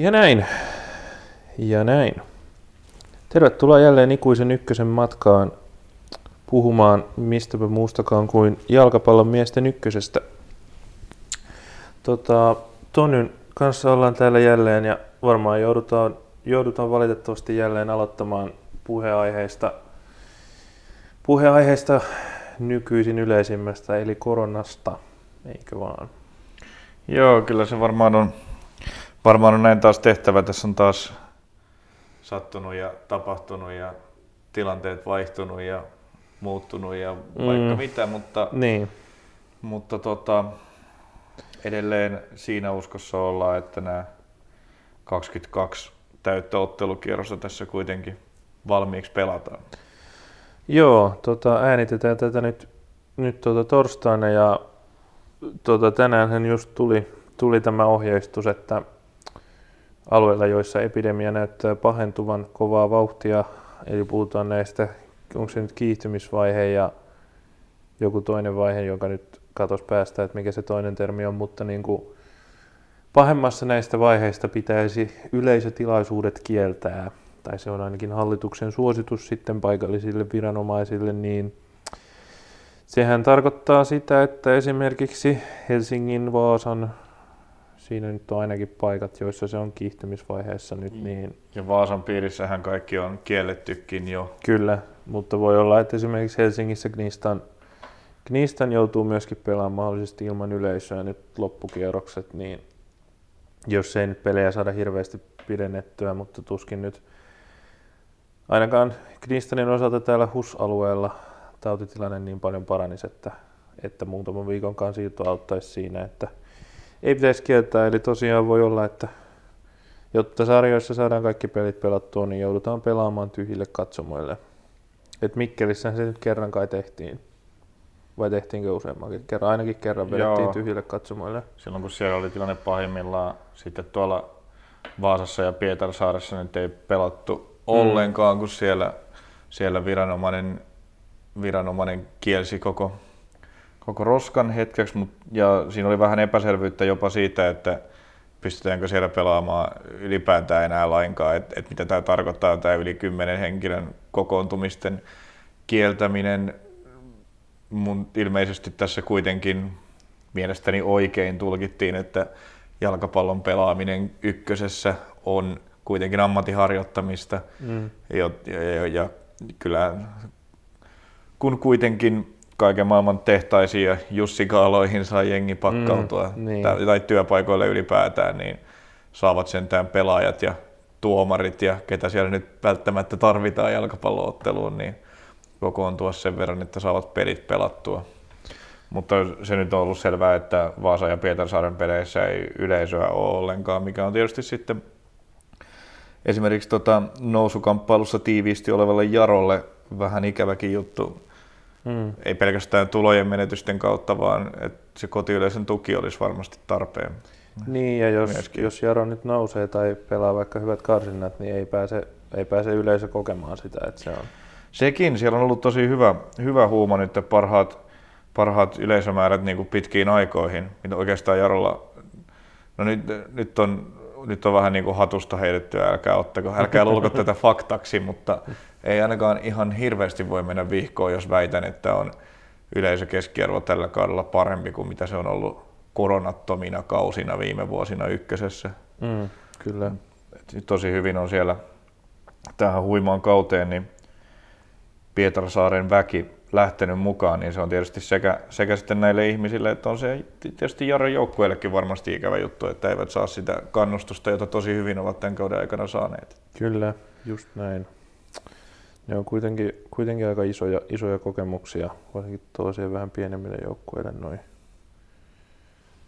Ja näin. Ja näin. Tervetuloa jälleen ikuisen ykkösen matkaan puhumaan mistäpä muustakaan kuin jalkapallon miesten ykkösestä. Tota, Tonyn kanssa ollaan täällä jälleen ja varmaan joudutaan, joudutaan valitettavasti jälleen aloittamaan puheaiheista, puheaiheista nykyisin yleisimmästä eli koronasta, eikö vaan? Joo, kyllä se varmaan on, varmaan on näin taas tehtävä. Tässä on taas sattunut ja tapahtunut ja tilanteet vaihtunut ja muuttunut ja vaikka mm. mitä, mutta, niin. mutta tota, edelleen siinä uskossa ollaan, että nämä 22 täyttä ottelukierrosta tässä kuitenkin valmiiksi pelataan. Joo, tota, äänitetään tätä nyt, nyt tota torstaina ja tota, tänään just tuli, tuli tämä ohjeistus, että alueilla, joissa epidemia näyttää pahentuvan kovaa vauhtia, eli puhutaan näistä, onko se nyt kiihtymisvaihe ja joku toinen vaihe, joka nyt katos päästä, että mikä se toinen termi on, mutta niin kuin pahemmassa näistä vaiheista pitäisi yleisötilaisuudet kieltää, tai se on ainakin hallituksen suositus sitten paikallisille viranomaisille, niin sehän tarkoittaa sitä, että esimerkiksi Helsingin, Vaasan, siinä nyt on ainakin paikat, joissa se on kiihtymisvaiheessa nyt. Mm. Niin... Ja Vaasan piirissähän kaikki on kiellettykin jo. Kyllä, mutta voi olla, että esimerkiksi Helsingissä Knistan, Knistan joutuu myöskin pelaamaan mahdollisesti ilman yleisöä nyt loppukierrokset, niin jos ei nyt pelejä saada hirveästi pidennettyä, mutta tuskin nyt ainakaan Knistanin osalta täällä HUS-alueella tautitilanne niin paljon paranisi, että, että muutaman viikon siirto auttaisi siinä, että ei pitäisi kieltää. Eli tosiaan voi olla, että jotta sarjoissa saadaan kaikki pelit pelattua, niin joudutaan pelaamaan tyhjille katsomoille. Et Mikkelissä se nyt kerran kai tehtiin. Vai tehtiinkö useammankin? Kerran, ainakin kerran vedettiin Joo. tyhjille katsomoille. Silloin kun siellä oli tilanne pahimmillaan, sitten tuolla Vaasassa ja Pietarsaaressa nyt ei pelattu mm. ollenkaan, kun siellä, siellä viranomainen, viranomainen kielsi koko koko roskan hetkeksi, mut, ja siinä oli vähän epäselvyyttä jopa siitä, että pystytäänkö siellä pelaamaan ylipäätään enää lainkaan, että et mitä tämä tarkoittaa, tämä yli kymmenen henkilön kokoontumisten kieltäminen. Mun ilmeisesti tässä kuitenkin mielestäni oikein tulkittiin, että jalkapallon pelaaminen ykkösessä on kuitenkin ammattiharjoittamista. Mm. Ja, ja, ja, ja kyllä kun kuitenkin kaiken maailman tehtaisiin ja Jussi-kaaloihin saa jengi pakkautua, mm, niin. tai, tai työpaikoille ylipäätään, niin saavat sentään pelaajat ja tuomarit ja ketä siellä nyt välttämättä tarvitaan jalkapallootteluun, niin kokoontua sen verran, että saavat pelit pelattua. Mutta se nyt on ollut selvää, että Vaasa ja Pietarsaaren peleissä ei yleisöä ole ollenkaan, mikä on tietysti sitten esimerkiksi tota nousukamppailussa tiiviisti olevalle Jarolle vähän ikäväkin juttu. Mm. Ei pelkästään tulojen menetysten kautta, vaan että se kotiyleisön tuki olisi varmasti tarpeen. Niin, ja jos, jos Jaro nyt nousee tai pelaa vaikka hyvät karsinnat, niin ei pääse, ei pääse yleisö kokemaan sitä, että se on. Sekin, siellä on ollut tosi hyvä, hyvä huuma nyt, että parhaat, parhaat yleisömäärät niin kuin pitkiin aikoihin, mitä oikeastaan Jarolla, no nyt, nyt on nyt on vähän niin kuin hatusta heitettyä, älkää ottako, älkää luulko tätä faktaksi, mutta ei ainakaan ihan hirveästi voi mennä vihkoon, jos väitän, että on yleisökeskiarvo tällä kaudella parempi kuin mitä se on ollut koronattomina kausina viime vuosina ykkösessä. Mm, kyllä. Et tosi hyvin on siellä tähän huimaan kauteen, niin Pietarsaaren väki lähtenyt mukaan, niin se on tietysti sekä, sekä sitten näille ihmisille, että on se tietysti Jaron joukkueellekin varmasti ikävä juttu, että eivät saa sitä kannustusta, jota tosi hyvin ovat tämän kauden aikana saaneet. Kyllä, just näin. Ne on kuitenkin, kuitenkin aika isoja, isoja kokemuksia, varsinkin toiseen vähän pienemmille joukkueille noin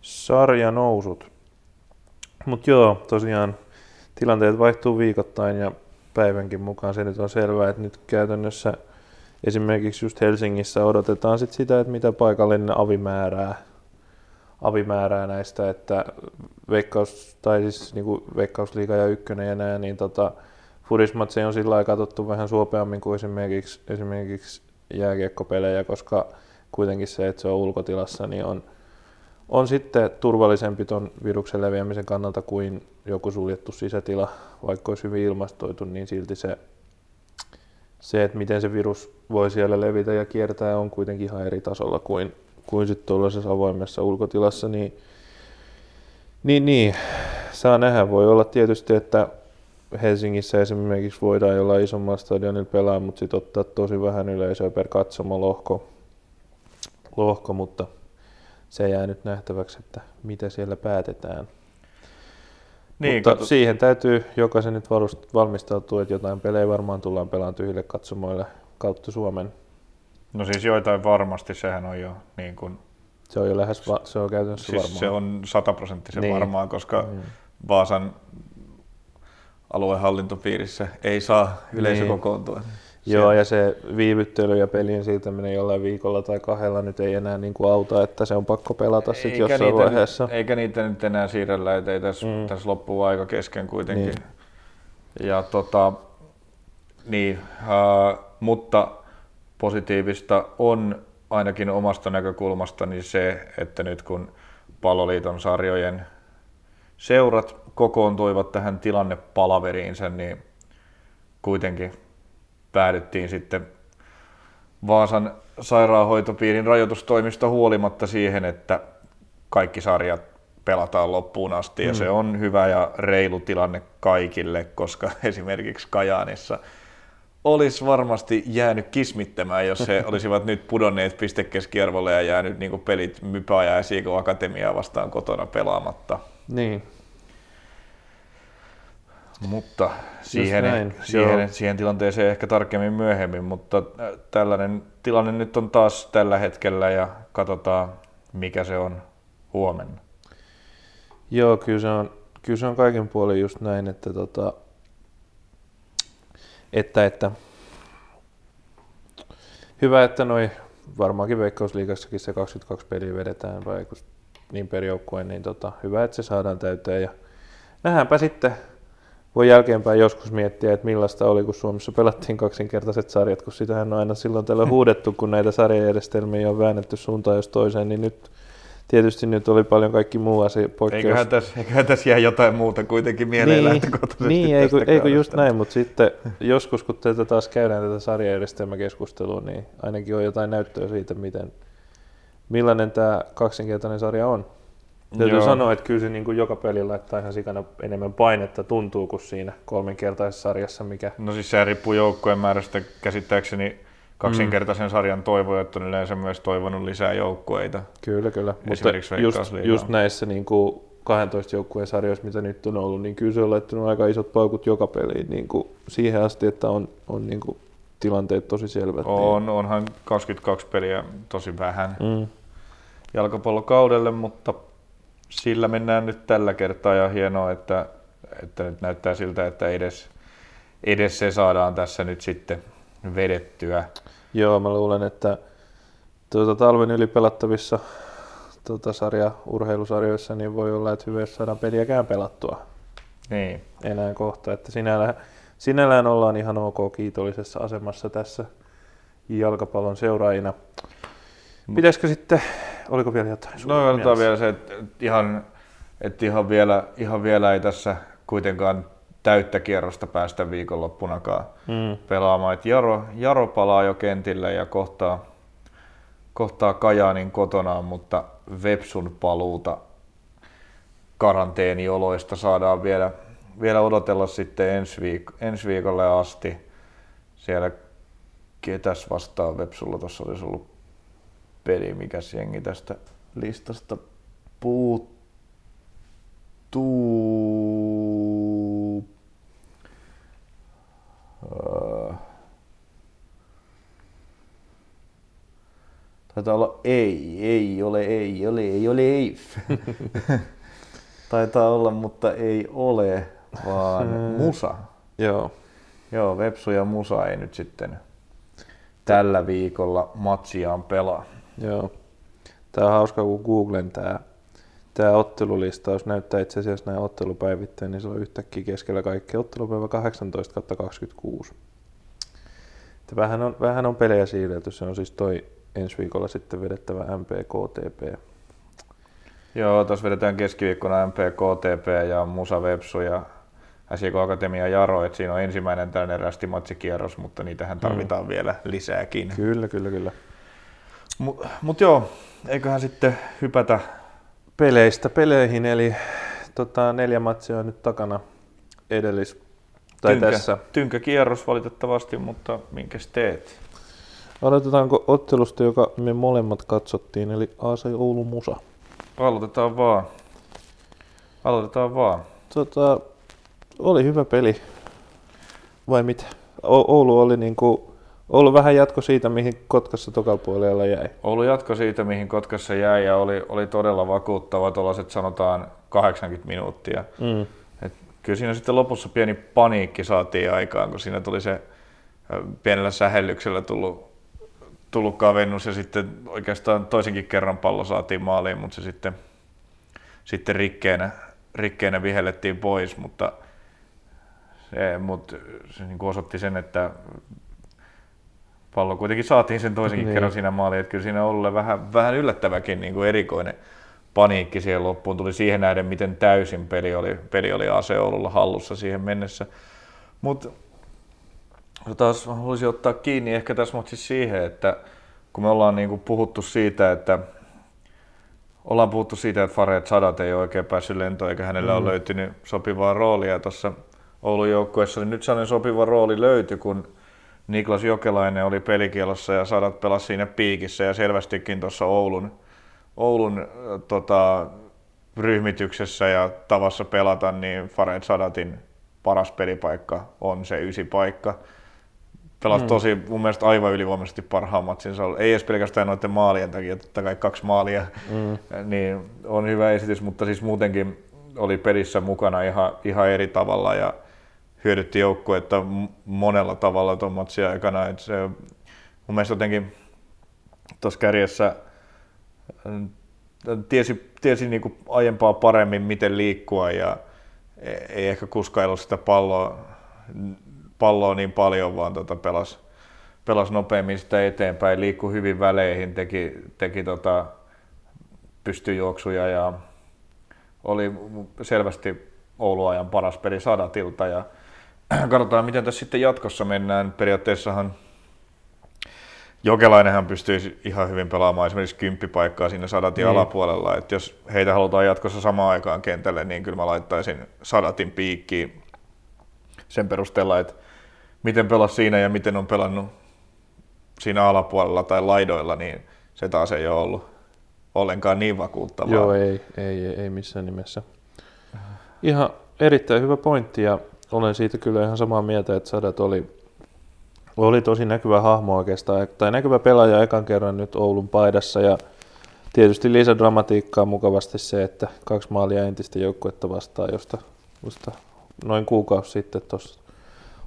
sarjanousut. Mutta joo, tosiaan tilanteet vaihtuu viikoittain ja päivänkin mukaan se nyt on selvää, että nyt käytännössä esimerkiksi just Helsingissä odotetaan sit sitä, että mitä paikallinen avi määrää, avi määrää näistä, että veikkaus, tai siis niin kuin veikkausliiga ja ykkönen ja nää, niin tota, Fudismatse on sillä lailla katsottu vähän suopeammin kuin esimerkiksi, esimerkiksi jääkiekkopelejä, koska kuitenkin se, että se on ulkotilassa, niin on, on sitten turvallisempi ton viruksen leviämisen kannalta kuin joku suljettu sisätila, vaikka olisi hyvin ilmastoitu, niin silti se, se että miten se virus voi siellä levitä ja kiertää, on kuitenkin ihan eri tasolla kuin, kuin sitten tuollaisessa avoimessa ulkotilassa, niin, niin, niin saa nähdä. Voi olla tietysti, että Helsingissä esimerkiksi voidaan jollain isommalla stadionilla pelaa, mutta sitten ottaa tosi vähän yleisöä per katsoma lohko, lohko, mutta se jää nyt nähtäväksi, että mitä siellä päätetään. Niin, Mutta siihen täytyy jokaisen nyt valmistautua, että jotain pelejä varmaan tullaan pelaamaan tyhjille katsomoille kautta Suomen. No siis joitain varmasti, sehän on jo niin kuin... Se on jo lähes, va- se on käytännössä siis varmaan. Se on sataprosenttisen niin. varmaa, koska mm. Vaasan aluehallintopiirissä ei saa yleisö niin. kokoontua. Joo, ja se viivyttely ja pelin siirtäminen jollain viikolla tai kahdella nyt ei enää niin kuin auta, että se on pakko pelata sitten jossain niitä vaiheessa. Nyt, eikä niitä nyt enää siirrellä, että ei tässä, mm. tässä loppuu aika kesken kuitenkin. Niin. Ja tota, niin, äh, mutta positiivista on ainakin omasta näkökulmasta niin se, että nyt kun Palloliiton sarjojen seurat kokoontuivat tähän tilannepalaveriinsa, niin kuitenkin päädyttiin sitten Vaasan sairaanhoitopiirin rajoitustoimista huolimatta siihen, että kaikki sarjat pelataan loppuun asti ja mm. se on hyvä ja reilu tilanne kaikille, koska esimerkiksi Kajaanissa olisi varmasti jäänyt kismittämään, jos he olisivat nyt pudonneet pistekeskiarvolle ja jäänyt niin pelit Mypä ja Siiko Akatemiaa vastaan kotona pelaamatta. Niin, mutta siihen, näin, siihen, siihen tilanteeseen ehkä tarkemmin myöhemmin, mutta tällainen tilanne nyt on taas tällä hetkellä ja katsotaan mikä se on huomenna. Joo, kyllä se on, kyllä se on kaiken puolin just näin, että, tota, että, että hyvä, että noi varmaankin Veikkausliigassakin se 22 peliä vedetään vai niin per joukkueen, niin tota, hyvä, että se saadaan täyteen. Ja nähdäänpä sitten. Voi jälkeenpäin joskus miettiä, että millaista oli, kun Suomessa pelattiin kaksinkertaiset sarjat, kun sitähän on aina silloin tällä huudettu, kun näitä sarjajärjestelmiä on väännetty suuntaan jos toiseen, niin nyt tietysti nyt oli paljon kaikki muu asia poikkeus. Eiköhän tässä, eiköhän tässä jää jotain muuta kuitenkin mieleen niin, lähtökohtaisesti Niin, eikö, eikö just näin, mutta sitten joskus kun tätä taas käydään tätä sarjajärjestelmäkeskustelua, niin ainakin on jotain näyttöä siitä, miten, millainen tämä kaksinkertainen sarja on. Täytyy Joo. sanoa, että kyllä se niin kuin joka peli laittaa ihan sikana enemmän painetta tuntuu kuin siinä kolminkertaisessa sarjassa. Mikä... No siis se riippuu joukkueen määrästä. Käsittääkseni kaksinkertaisen mm. sarjan toivojat on yleensä myös toivonut lisää joukkueita. Kyllä, kyllä. Mutta just, just näissä niin kuin 12 joukkueen sarjoissa, mitä nyt on ollut, niin kyllä se on laittanut aika isot paukut joka peliin niin kuin siihen asti, että on, on niin kuin tilanteet tosi selvät. On, niin. onhan 22 peliä tosi vähän mm. jalkapallokaudelle, mutta sillä mennään nyt tällä kertaa ja hienoa, että, että nyt näyttää siltä, että edes, edes se saadaan tässä nyt sitten vedettyä. Joo, mä luulen, että tuota, talven yli pelattavissa tuota, sarja, urheilusarjoissa niin voi olla, että hyvä saadaan peliäkään pelattua. Niin. Enää kohta, että sinällään, sinällään ollaan ihan ok kiitollisessa asemassa tässä jalkapallon seuraajina. Pitäisikö sitten Oliko vielä jotain? No otetaan vielä se, että ihan, että ihan, vielä, ihan vielä ei tässä kuitenkaan täyttä kierrosta päästä viikonloppunakaan mm. pelaamaan. Et Jaro, Jaro palaa jo kentille ja kohtaa, kohtaa Kajaanin kotonaan, mutta Vepsun paluuta karanteenioloista saadaan vielä, vielä odotella sitten ensi, viik- ensi viikolle asti. Siellä ketäs vastaan Vepsulla tuossa olisi ollut peli, mikä jengi tästä listasta puuttuu. Taitaa olla ei, ei ole, ei ole, ei ole, ei. Taitaa olla, mutta ei ole, vaan musa. Joo. Joo, Vepsu ja Musa ei nyt sitten tällä viikolla matsiaan pelaa. Joo. Tämä on hauska, kun Googlen tämä, tämä ottelulistaus näyttää itse asiassa näin ottelupäivittäin, niin se on yhtäkkiä keskellä kaikkea ottelupäivä 18 26. Että vähän, on, vähän on pelejä siirrelty, se on siis toi ensi viikolla sitten vedettävä MPKTP. Joo, tuossa vedetään keskiviikkona MP, KTP ja Musa Vepsu ja SJK Akatemia Jaro, että siinä on ensimmäinen tällainen rästimatsikierros, mutta niitähän tarvitaan mm. vielä lisääkin. Kyllä, kyllä, kyllä. Mutta mut joo, eiköhän sitten hypätä peleistä peleihin, eli tota, neljä matsia on nyt takana edellis. Tai tynkä, tässä. tynkä kierros valitettavasti, mutta minkäs teet? Aloitetaanko ottelusta, joka me molemmat katsottiin, eli AC Oulu Musa? Aloitetaan vaan. Aloitetaan vaan. Tota, oli hyvä peli. Vai mitä? O- Oulu oli niinku, Oulu vähän jatko siitä, mihin Kotkassa tokalla jäi. Oulu jatko siitä, mihin Kotkassa jäi ja oli, oli todella vakuuttava tuollaiset sanotaan 80 minuuttia. Mm. Et kyllä siinä sitten lopussa pieni paniikki saatiin aikaan, kun siinä tuli se pienellä sähellyksellä tullut, tullut kavennus ja sitten oikeastaan toisenkin kerran pallo saatiin maaliin, mutta se sitten, sitten rikkeenä, rikkeenä vihellettiin pois, mutta se, mutta se niin osoitti sen, että pallo kuitenkin saatiin sen toisenkin niin. kerran siinä maaliin, että kyllä siinä oli vähän, vähän yllättäväkin niin kuin erikoinen paniikki siihen loppuun. Tuli siihen nähden, miten täysin peli oli, peli oli Aseolulla hallussa siihen mennessä. Mutta taas haluaisin ottaa kiinni ehkä tässä siis siihen, että kun me ollaan niin kuin puhuttu siitä, että ollaan puhuttu siitä, että Fared Sadat ei oikein päässyt lentoon eikä hänellä mm. ole löytynyt sopivaa roolia tuossa Oulun joukkueessa, niin nyt sellainen sopiva rooli löytyi, kun Niklas Jokelainen oli pelikielossa ja Sadat pelasi siinä piikissä ja selvästikin tuossa Oulun, Oulun äh, tota, ryhmityksessä ja tavassa pelata, niin Fared Sadatin paras pelipaikka on se ysi paikka. Pelasi mm. tosi mun mielestä aivan ylivoimaisesti parhaan matsinsa. Ei edes pelkästään noiden maalien takia, totta kai kaksi maalia, mm. niin on hyvä esitys, mutta siis muutenkin oli pelissä mukana ihan, ihan eri tavalla ja hyödytti joukkuetta monella tavalla tuon matsin aikana. Et se, mun mielestä jotenkin tuossa kärjessä äh, tiesi, tiesi niin kuin aiempaa paremmin, miten liikkua ja ei ehkä kuskailu sitä palloa, palloa niin paljon, vaan tota pelas, pelas nopeammin sitä eteenpäin, liikkui hyvin väleihin, teki, teki tota, pystyjuoksuja ja oli selvästi Ouluajan paras peli sadatilta ja katsotaan miten tässä sitten jatkossa mennään. Periaatteessahan Jokelainenhan pystyisi ihan hyvin pelaamaan esimerkiksi kymppipaikkaa siinä sadatin niin. alapuolella. että jos heitä halutaan jatkossa samaan aikaan kentälle, niin kyllä mä laittaisin sadatin piikkiin sen perusteella, että miten pelasi siinä ja miten on pelannut siinä alapuolella tai laidoilla, niin se taas ei ole ollut ollenkaan niin vakuuttavaa. Joo, ei, ei, ei missään nimessä. Ihan erittäin hyvä pointti ja olen siitä kyllä ihan samaa mieltä, että Sadat oli, oli tosi näkyvä hahmo oikeastaan, tai näkyvä pelaaja ekan kerran nyt Oulun paidassa ja tietysti lisädramatiikkaa mukavasti se, että kaksi maalia entistä joukkuetta vastaan, josta, josta noin kuukausi sitten tuossa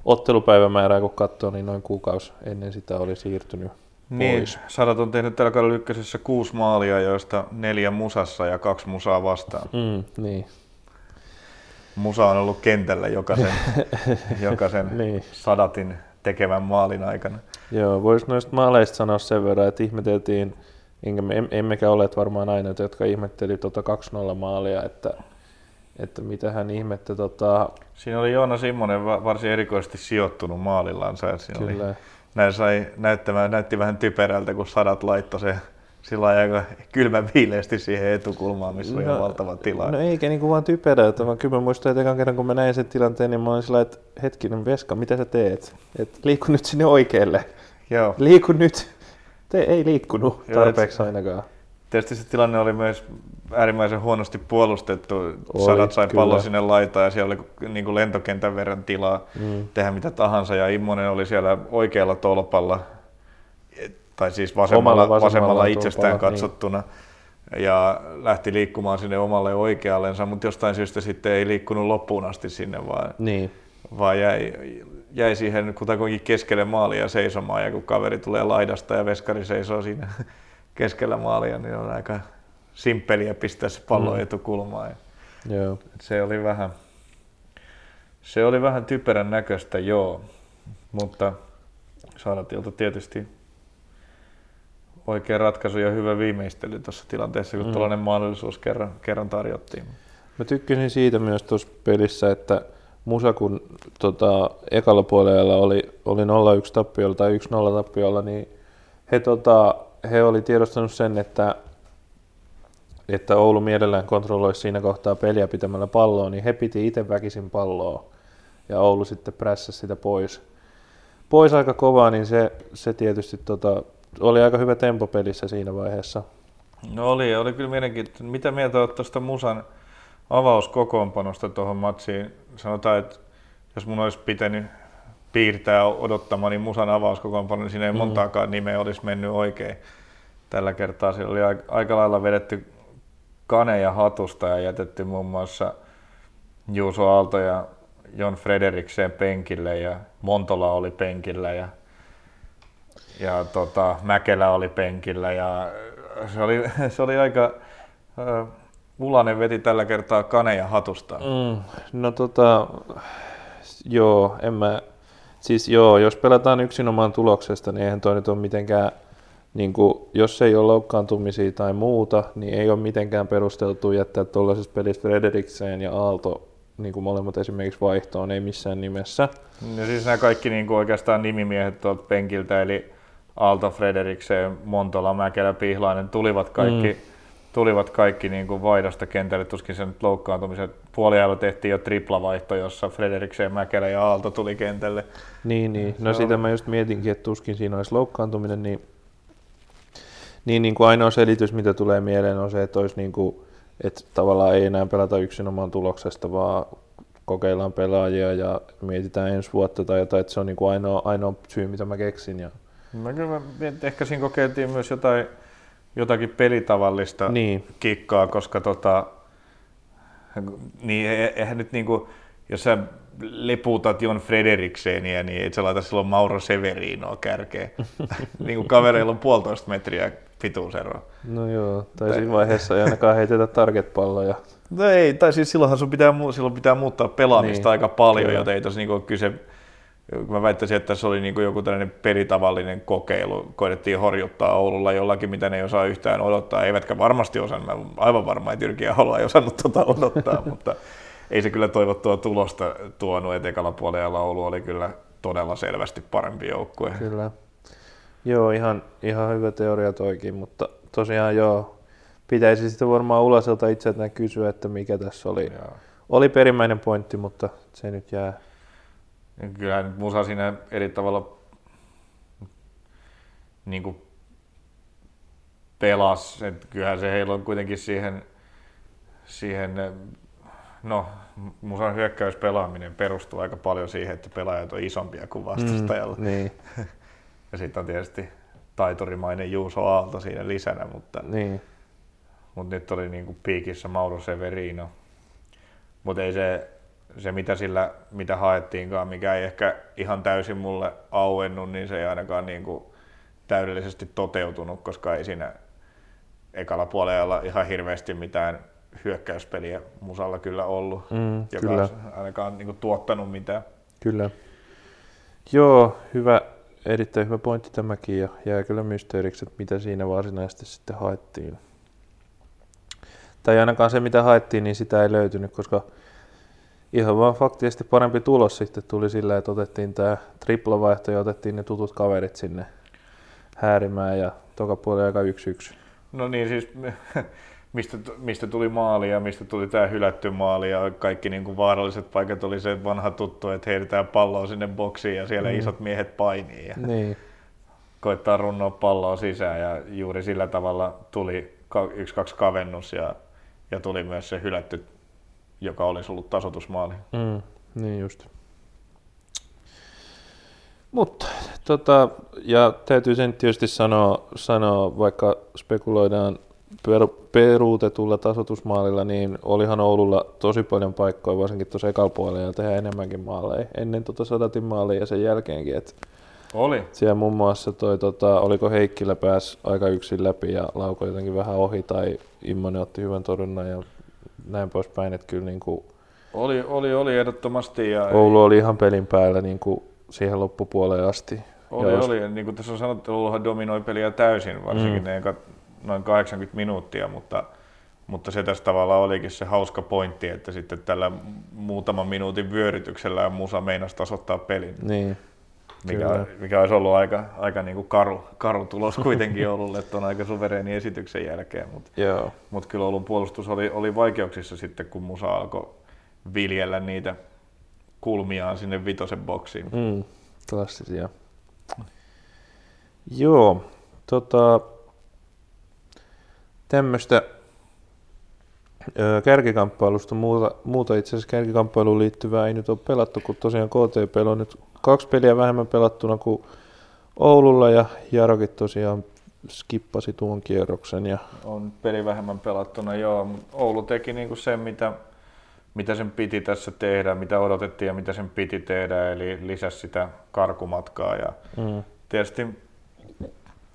ottelupäivämäärää kun katsoo, niin noin kuukausi ennen sitä oli siirtynyt niin, pois. Sadat on tehnyt tällä kaudella ykkösessä kuusi maalia, joista neljä musassa ja kaksi musaa vastaan. Mm, niin. Musa on ollut kentällä jokaisen, jokaisen niin. sadatin tekevän maalin aikana. Joo, voisi noista maaleista sanoa sen verran, että ihmeteltiin, emmekä ole varmaan aina, jotka ihmetteli tuota 2-0 maalia, että, että mitä hän ihmettä. Tota... Siinä oli Joona Simmonen varsin erikoisesti sijoittunut maalillansa. Siinä Kyllä. Oli, näin sai näyttämään, näytti vähän typerältä, kun sadat laittoi se sillä aika kylmän viileästi siihen etukulmaan, missä no, oli valtava tila. No eikä niinku vaan typerältä, vaan kyllä mä muistan, että ekan kerran kun mä näin sen tilanteen, niin mä olin sillä että hetkinen Veska, mitä sä teet? Et liiku nyt sinne oikealle. Joo. Liiku nyt. Te ei liikkunut tarpeeksi Joo, ainakaan. Tietysti se tilanne oli myös äärimmäisen huonosti puolustettu. Sadat sai kyllä. pallon sinne laitaan ja siellä oli niin kuin lentokentän verran tilaa mm. tehdä mitä tahansa. Ja Immonen oli siellä oikealla tolpalla tai siis vasemmalla, vasemmalla, vasemmalla itsestään niin. katsottuna. Niin. Ja lähti liikkumaan sinne omalle oikeallensa, mutta jostain syystä sitten ei liikkunut loppuun asti sinne, vaan, niin. vaan jäi, jäi siihen kutakuinkin keskelle maalia seisomaan. Ja kun kaveri tulee laidasta ja veskari seisoo siinä keskellä maalia, niin on aika simppeliä pistää se pallo mm. etukulmaan. Joo. Se oli vähän, se oli vähän typerän näköistä, joo, mutta Saadatilta tietysti oikea ratkaisu ja hyvä viimeistely tuossa tilanteessa, kun mm. tällainen mahdollisuus kerran, kerran tarjottiin. Mä tykkäsin siitä myös tuossa pelissä, että Musa kun tota, ekalla puolella oli, oli 0-1 tappiolla tai 1-0 tappiolla, niin he, tota, he oli tiedostanut sen, että, että Oulu mielellään kontrolloisi siinä kohtaa peliä pitämällä palloa, niin he piti itse väkisin palloa ja Oulu sitten prässäsi sitä pois. Pois aika kovaa, niin se, se tietysti tota, oli aika hyvä tempo pelissä siinä vaiheessa. No oli, oli kyllä mielenkiintoista. Mitä mieltä olet tuosta Musan avauskokoonpanosta tuohon matsiin? Sanotaan, että jos mun olisi pitänyt piirtää odottamani Musan avauskokoonpano, niin siinä ei mm. montaakaan nimeä olisi mennyt oikein. Tällä kertaa siellä oli aika lailla vedetty kaneja hatusta ja jätetty muun muassa Juuso Aalto ja Jon Frederiksen penkille ja Montola oli penkillä ja, ja tota, Mäkelä oli penkillä ja se oli, se oli aika... Uh, Ulanen veti tällä kertaa kaneja hatusta. Mm, no tota, joo, en mä, siis joo, jos pelataan yksinomaan tuloksesta, niin eihän toi nyt ole mitenkään, niin kuin, jos ei ole loukkaantumisia tai muuta, niin ei ole mitenkään perusteltu jättää tuollaisesta pelistä Frederikseen ja Aalto niin kuin molemmat esimerkiksi vaihtoon, ei missään nimessä. Ja siis nämä kaikki niin kuin oikeastaan nimimiehet tuolta penkiltä, eli Aalto, Frederikseen, Montola, Mäkelä, Pihlainen, tulivat kaikki, mm. tulivat kaikki niin kuin vaidasta kentälle, tuskin sen loukkaantumisen puoliajalla tehtiin jo triplavaihto, jossa Frederikseen, Mäkelä ja Aalto tuli kentälle. Niin, niin. no sitä mä just mietinkin, että tuskin siinä olisi loukkaantuminen, niin, niin, niin kuin ainoa selitys, mitä tulee mieleen, on se, että olisi niin kuin että tavallaan ei enää pelata yksinomaan tuloksesta, vaan kokeillaan pelaajia ja mietitään ensi vuotta tai jotain, että se on niin kuin ainoa, ainoa syy, mitä mä keksin. Ja... Mä kyllä mä, ehkä siinä kokeiltiin myös jotain, jotakin pelitavallista niin. kikkaa, koska tota, niin e-, eihän nyt niinku, jos sä lepuutat Jon Frederikseniä, niin et sä laita silloin Mauro Severinoa kärkeen. niin kuin kavereilla on puolitoista metriä pituusero. No joo, tai siinä vaiheessa ei ainakaan heitetä target-palloja. No ei, tai siis silloinhan sun pitää, silloin pitää muuttaa pelaamista niin, aika paljon, kyllä. joten ei tosi niinku kyse, mä väittäisin, että tässä oli niinku joku tällainen pelitavallinen kokeilu, koitettiin horjuttaa Oululla jollakin, mitä ne ei osaa yhtään odottaa, eivätkä varmasti osannut, mä aivan varma, että Jyrki Ahola ei osannut tuota odottaa, mutta ei se kyllä toivottua tulosta tuonut, että ekalla puolella Oulu oli kyllä todella selvästi parempi joukkue. Kyllä. Joo, ihan, ihan hyvä teoria toikin, mutta tosiaan joo, pitäisi sitten varmaan Ulaselta itseltään kysyä, että mikä tässä oli. Joo. Oli perimmäinen pointti, mutta se nyt jää. Kyllähän Musa siinä eri tavalla niin kuin pelas. että kyllähän se heillä on kuitenkin siihen, siihen no, Musan hyökkäyspelaaminen perustuu aika paljon siihen, että pelaajat on isompia kuin vastustajalla. Mm, niin. Ja sitten on tietysti taiturimainen Juuso Aalto siinä lisänä, mutta, niin. mutta nyt oli niin kuin piikissä Mauro Severino. Mutta ei se, se mitä sillä, mitä haettiinkaan, mikä ei ehkä ihan täysin mulle auennut, niin se ei ainakaan niin kuin täydellisesti toteutunut, koska ei siinä ekalla puolella ihan hirveästi mitään hyökkäyspeliä musalla kyllä ollut, mm, joka kyllä. ainakaan niin kuin, tuottanut mitään. Kyllä. Joo, hyvä, erittäin hyvä pointti tämäkin ja jää kyllä mysteeriksi, että mitä siinä varsinaisesti sitten haettiin. Tai ainakaan se, mitä haettiin, niin sitä ei löytynyt, koska ihan vaan faktisesti parempi tulos sitten tuli sillä, että otettiin tämä triplavaihto ja otettiin ne tutut kaverit sinne häärimään ja toka puoli aika yksi yksi. No niin, siis mistä, mistä tuli maali ja mistä tuli tämä hylätty maali ja kaikki niin kuin vaaralliset paikat oli se vanha tuttu, että heitetään palloa sinne boksiin ja siellä mm. isot miehet painii ja niin. koittaa runnoa palloa sisään ja juuri sillä tavalla tuli yksi kaksi kavennus ja, ja tuli myös se hylätty, joka olisi ollut tasotusmaali. Mm. Niin just. Mutta, tota, ja täytyy sen tietysti sanoa, sanoa vaikka spekuloidaan per, peruutetulla tasotusmaalilla, niin olihan Oululla tosi paljon paikkoja, varsinkin tuossa ekalla puolella, tehdä enemmänkin maaleja ennen tuota sadatin maalia ja sen jälkeenkin. Et oli. Siellä muun muassa toi, tota, oliko Heikkilä pääs aika yksin läpi ja lauko jotenkin vähän ohi tai Immonen otti hyvän torjunnan ja näin poispäin, että kyllä niin kuin oli, oli, oli ehdottomasti. Ja Oulu oli ihan pelin päällä niin kuin siihen loppupuoleen asti. Oli, Ja oli. Niin kuin tässä on sanottu, Ouluhan dominoi peliä täysin, varsinkin Mm. ne noin 80 minuuttia, mutta, mutta se tässä tavallaan olikin se hauska pointti, että sitten tällä muutaman minuutin vyörytyksellä Musa meinasi tasoittaa pelin, Niin, mikä, Kyllä. mikä olisi ollut aika, aika niin kuin karu, karu tulos kuitenkin Oululle tuon aika suvereeni esityksen jälkeen, mutta mutta kyllä Oulun puolustus oli, oli vaikeuksissa sitten, kun Musa alkoi viljellä niitä kulmiaan sinne vitosen boksiin. Mm, klassisia. Joo, tota, tämmöistä kärkikamppailusta muuta, muuta itse asiassa kärkikamppailuun liittyvää ei nyt ole pelattu, kun tosiaan KTP on nyt kaksi peliä vähemmän pelattuna kuin Oululla ja Jarokin tosiaan skippasi tuon kierroksen ja On peli vähemmän pelattuna, joo, Oulu teki niinku sen, mitä, mitä sen piti tässä tehdä, mitä odotettiin ja mitä sen piti tehdä, eli lisäsi sitä karkumatkaa. Ja mm, tietysti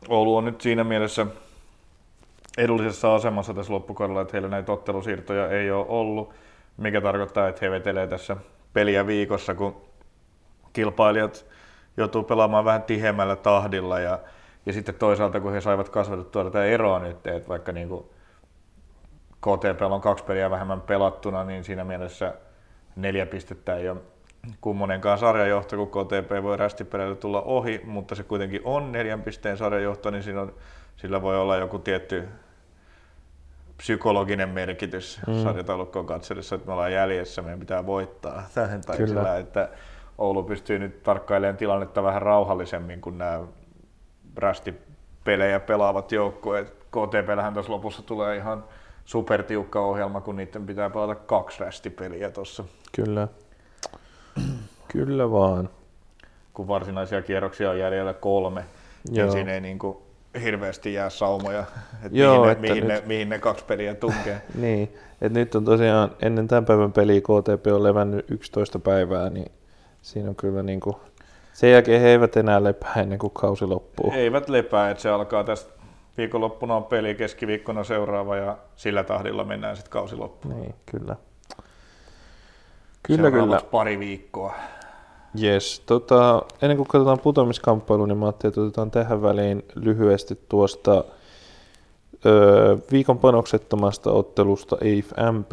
Oulu on nyt siinä mielessä edullisessa asemassa tässä loppukaudella, että heillä näitä ottelusiirtoja ei ole ollut, mikä tarkoittaa, että he vetelee tässä peliä viikossa, kun kilpailijat joutuu pelaamaan vähän tiheämmällä tahdilla ja, ja sitten toisaalta kun he saivat kasvatettua tätä eroa nyt, että vaikka niin kuin KTP on kaksi peliä vähemmän pelattuna, niin siinä mielessä neljä pistettä ei ole kummonenkaan sarjajohto, kun KTP voi rästipeleillä tulla ohi, mutta se kuitenkin on neljän pisteen sarjajohto, niin siinä on, sillä voi olla joku tietty psykologinen merkitys Mm. sarjataulukkoon katsellessa, että me ollaan jäljessä, meidän pitää voittaa. Tai Kyllä. sillä, että Oulu pystyy nyt tarkkailemaan tilannetta vähän rauhallisemmin, kun nämä rästipelejä pelaavat joukkueet. KTPllähän tässä lopussa tulee ihan supertiukka ohjelma, kun niiden pitää pelata kaksi rästipeliä tuossa, kyllä. Kyllä vaan. kun varsinaisia kierroksia on jäljellä kolme. Joo. Niin siinä ei niin kuin hirveästi jää saumoja, että Joo, mihin, ne, että mihin, nyt- ne, mihin ne kaksi peliä tunkee. Niin, että nyt on tosiaan ennen tämän päivän peliä KTP on levännyt 11 päivää, niin siinä on kyllä niin kuin, sen jälkeen he eivät enää lepää ennen kuin kausi loppuu. Eivät lepää, että se alkaa tästä viikonloppuna on peli, keskiviikkona seuraava ja sillä tahdilla mennään sitten kausi loppuun. Niin, kyllä. Kyllä, Seuraavat kyllä. pari viikkoa. Yes. Tota, ennen kuin katsotaan putoamiskamppailu, niin mä ajattelin, että otetaan tähän väliin lyhyesti tuosta ö, viikon panoksettomasta ottelusta EIF MP.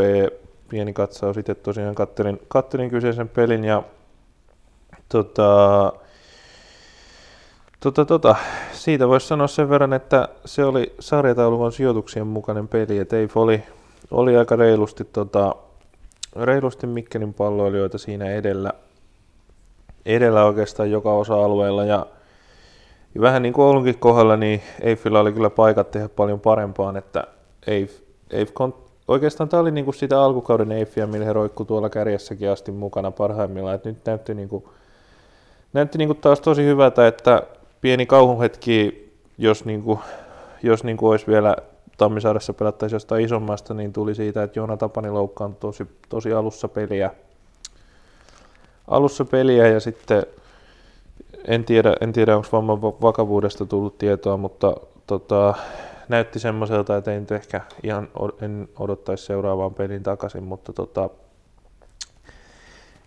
Pieni katsaus itse tosiaan kattelin, kattelin kyseisen pelin ja tota, tota, tota, siitä voisi sanoa sen verran, että se oli sarjataulukon sijoituksien mukainen peli, että EIF oli, oli aika reilusti, tota, reilusti Mikkelin palloilijoita siinä edellä, edellä oikeastaan joka osa-alueella. Ja vähän niin kuin Oulunkin kohdalla, niin Eiffillä oli kyllä paikat tehdä paljon parempaan, että Eiff, Eiff oikeastaan tämä oli niin kuin sitä alkukauden Eiffiä, millä he roikku tuolla kärjessäkin asti mukana parhaimmillaan, että nyt näytti, niin kuin, näytti niin kuin taas tosi hyvältä, että pieni kauhuhetki, jos, niin kuin, jos niin kuin olisi vielä Tammisaaressa pelattaisi jostain isommasta, niin tuli siitä, että Joona Tapani loukkaantui tosi, tosi alussa peliä, alussa peliä ja sitten en tiedä, en tiedä onko vamman va- vakavuudesta tullut tietoa, mutta tota, näytti semmoiselta, että ei nyt ehkä ihan en odottaisi seuraavaan pelin takaisin, mutta tota,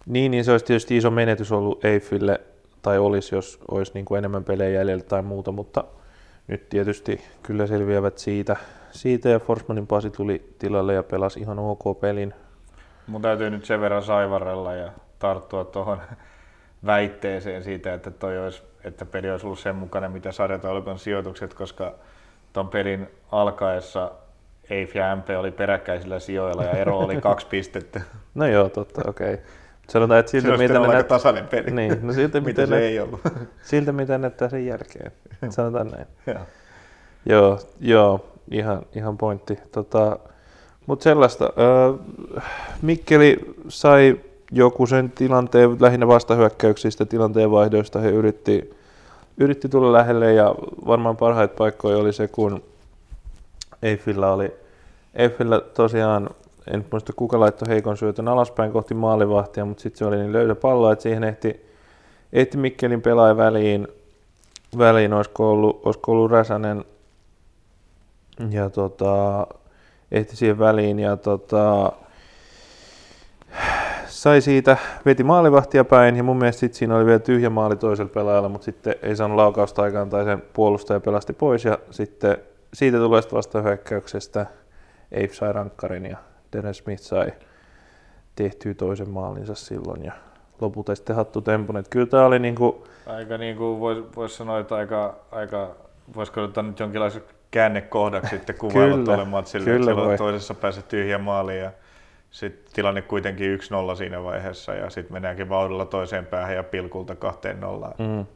niin, niin se olisi tietysti iso menetys ollut Eiffille, tai olisi, jos olisi niin kuin enemmän pelejä jäljellä tai muuta, mutta nyt tietysti kyllä selviävät siitä, siitä ja Forsmanin Pasi tuli tilalle ja pelasi ihan ok pelin. Mun täytyy nyt sen verran saivarella ja tarttua tuohon väitteeseen siitä, että, toi olisi, että peli olisi ollut sen mukainen, mitä sarjataulukon sijoitukset, koska ton pelin alkaessa Eif ja MP oli peräkkäisillä sijoilla ja ero oli kaksi pistettä. No joo, totta, okei. Okay. Sanotaan, että Se siltä olla aika näyt... tasainen peli. Niin, no siltä mitä se ne... ei ollut. Siltä mitä näyttää sen jälkeen. Sanotaan näin. Joo. Joo, joo ihan, ihan pointti. Tota, Mutta sellaista. Mikkeli sai joku sen tilanteen, lähinnä vastahyökkäyksistä, tilanteen vaihdoista he yritti, yritti tulla lähelle ja varmaan parhaita paikkoja oli se, kun Eiffillä oli, Eiffillä tosiaan, en muista kuka laittoi heikon syötön alaspäin kohti maalivahtia, mutta sitten se oli niin löysä pallo, että siihen ehti, ehti Mikkelin pelaaja väliin, väliin olisiko ollut, olisiko ollut Räsänen ja tota, ehti siihen väliin ja tota, sai siitä, veti maalivahtia päin ja mun mielestä sit siinä oli vielä tyhjä maali toisella pelaajalla, mutta sitten ei saanut laukausta aikaan tai sen puolustaja pelasti pois ja sitten siitä tulee vastahyökkäyksestä Abe sai rankkarin ja Dennis Smith sai tehtyä toisen maalinsa silloin ja lopulta sitten hattu tempun. Että kyllä tämä oli niinku... Aika niin kuin voisi vois sanoa, että aika, aika voisiko ottaa nyt jonkinlaisen käännekohdaksi sitten kuvailla tuolle matsille, kyllä että toisessa päässä tyhjä maali ja sitten tilanne kuitenkin 1-0 siinä vaiheessa ja sitten mennäänkin vauhdilla toiseen päähän ja pilkulta kahteen nollaan. Mm.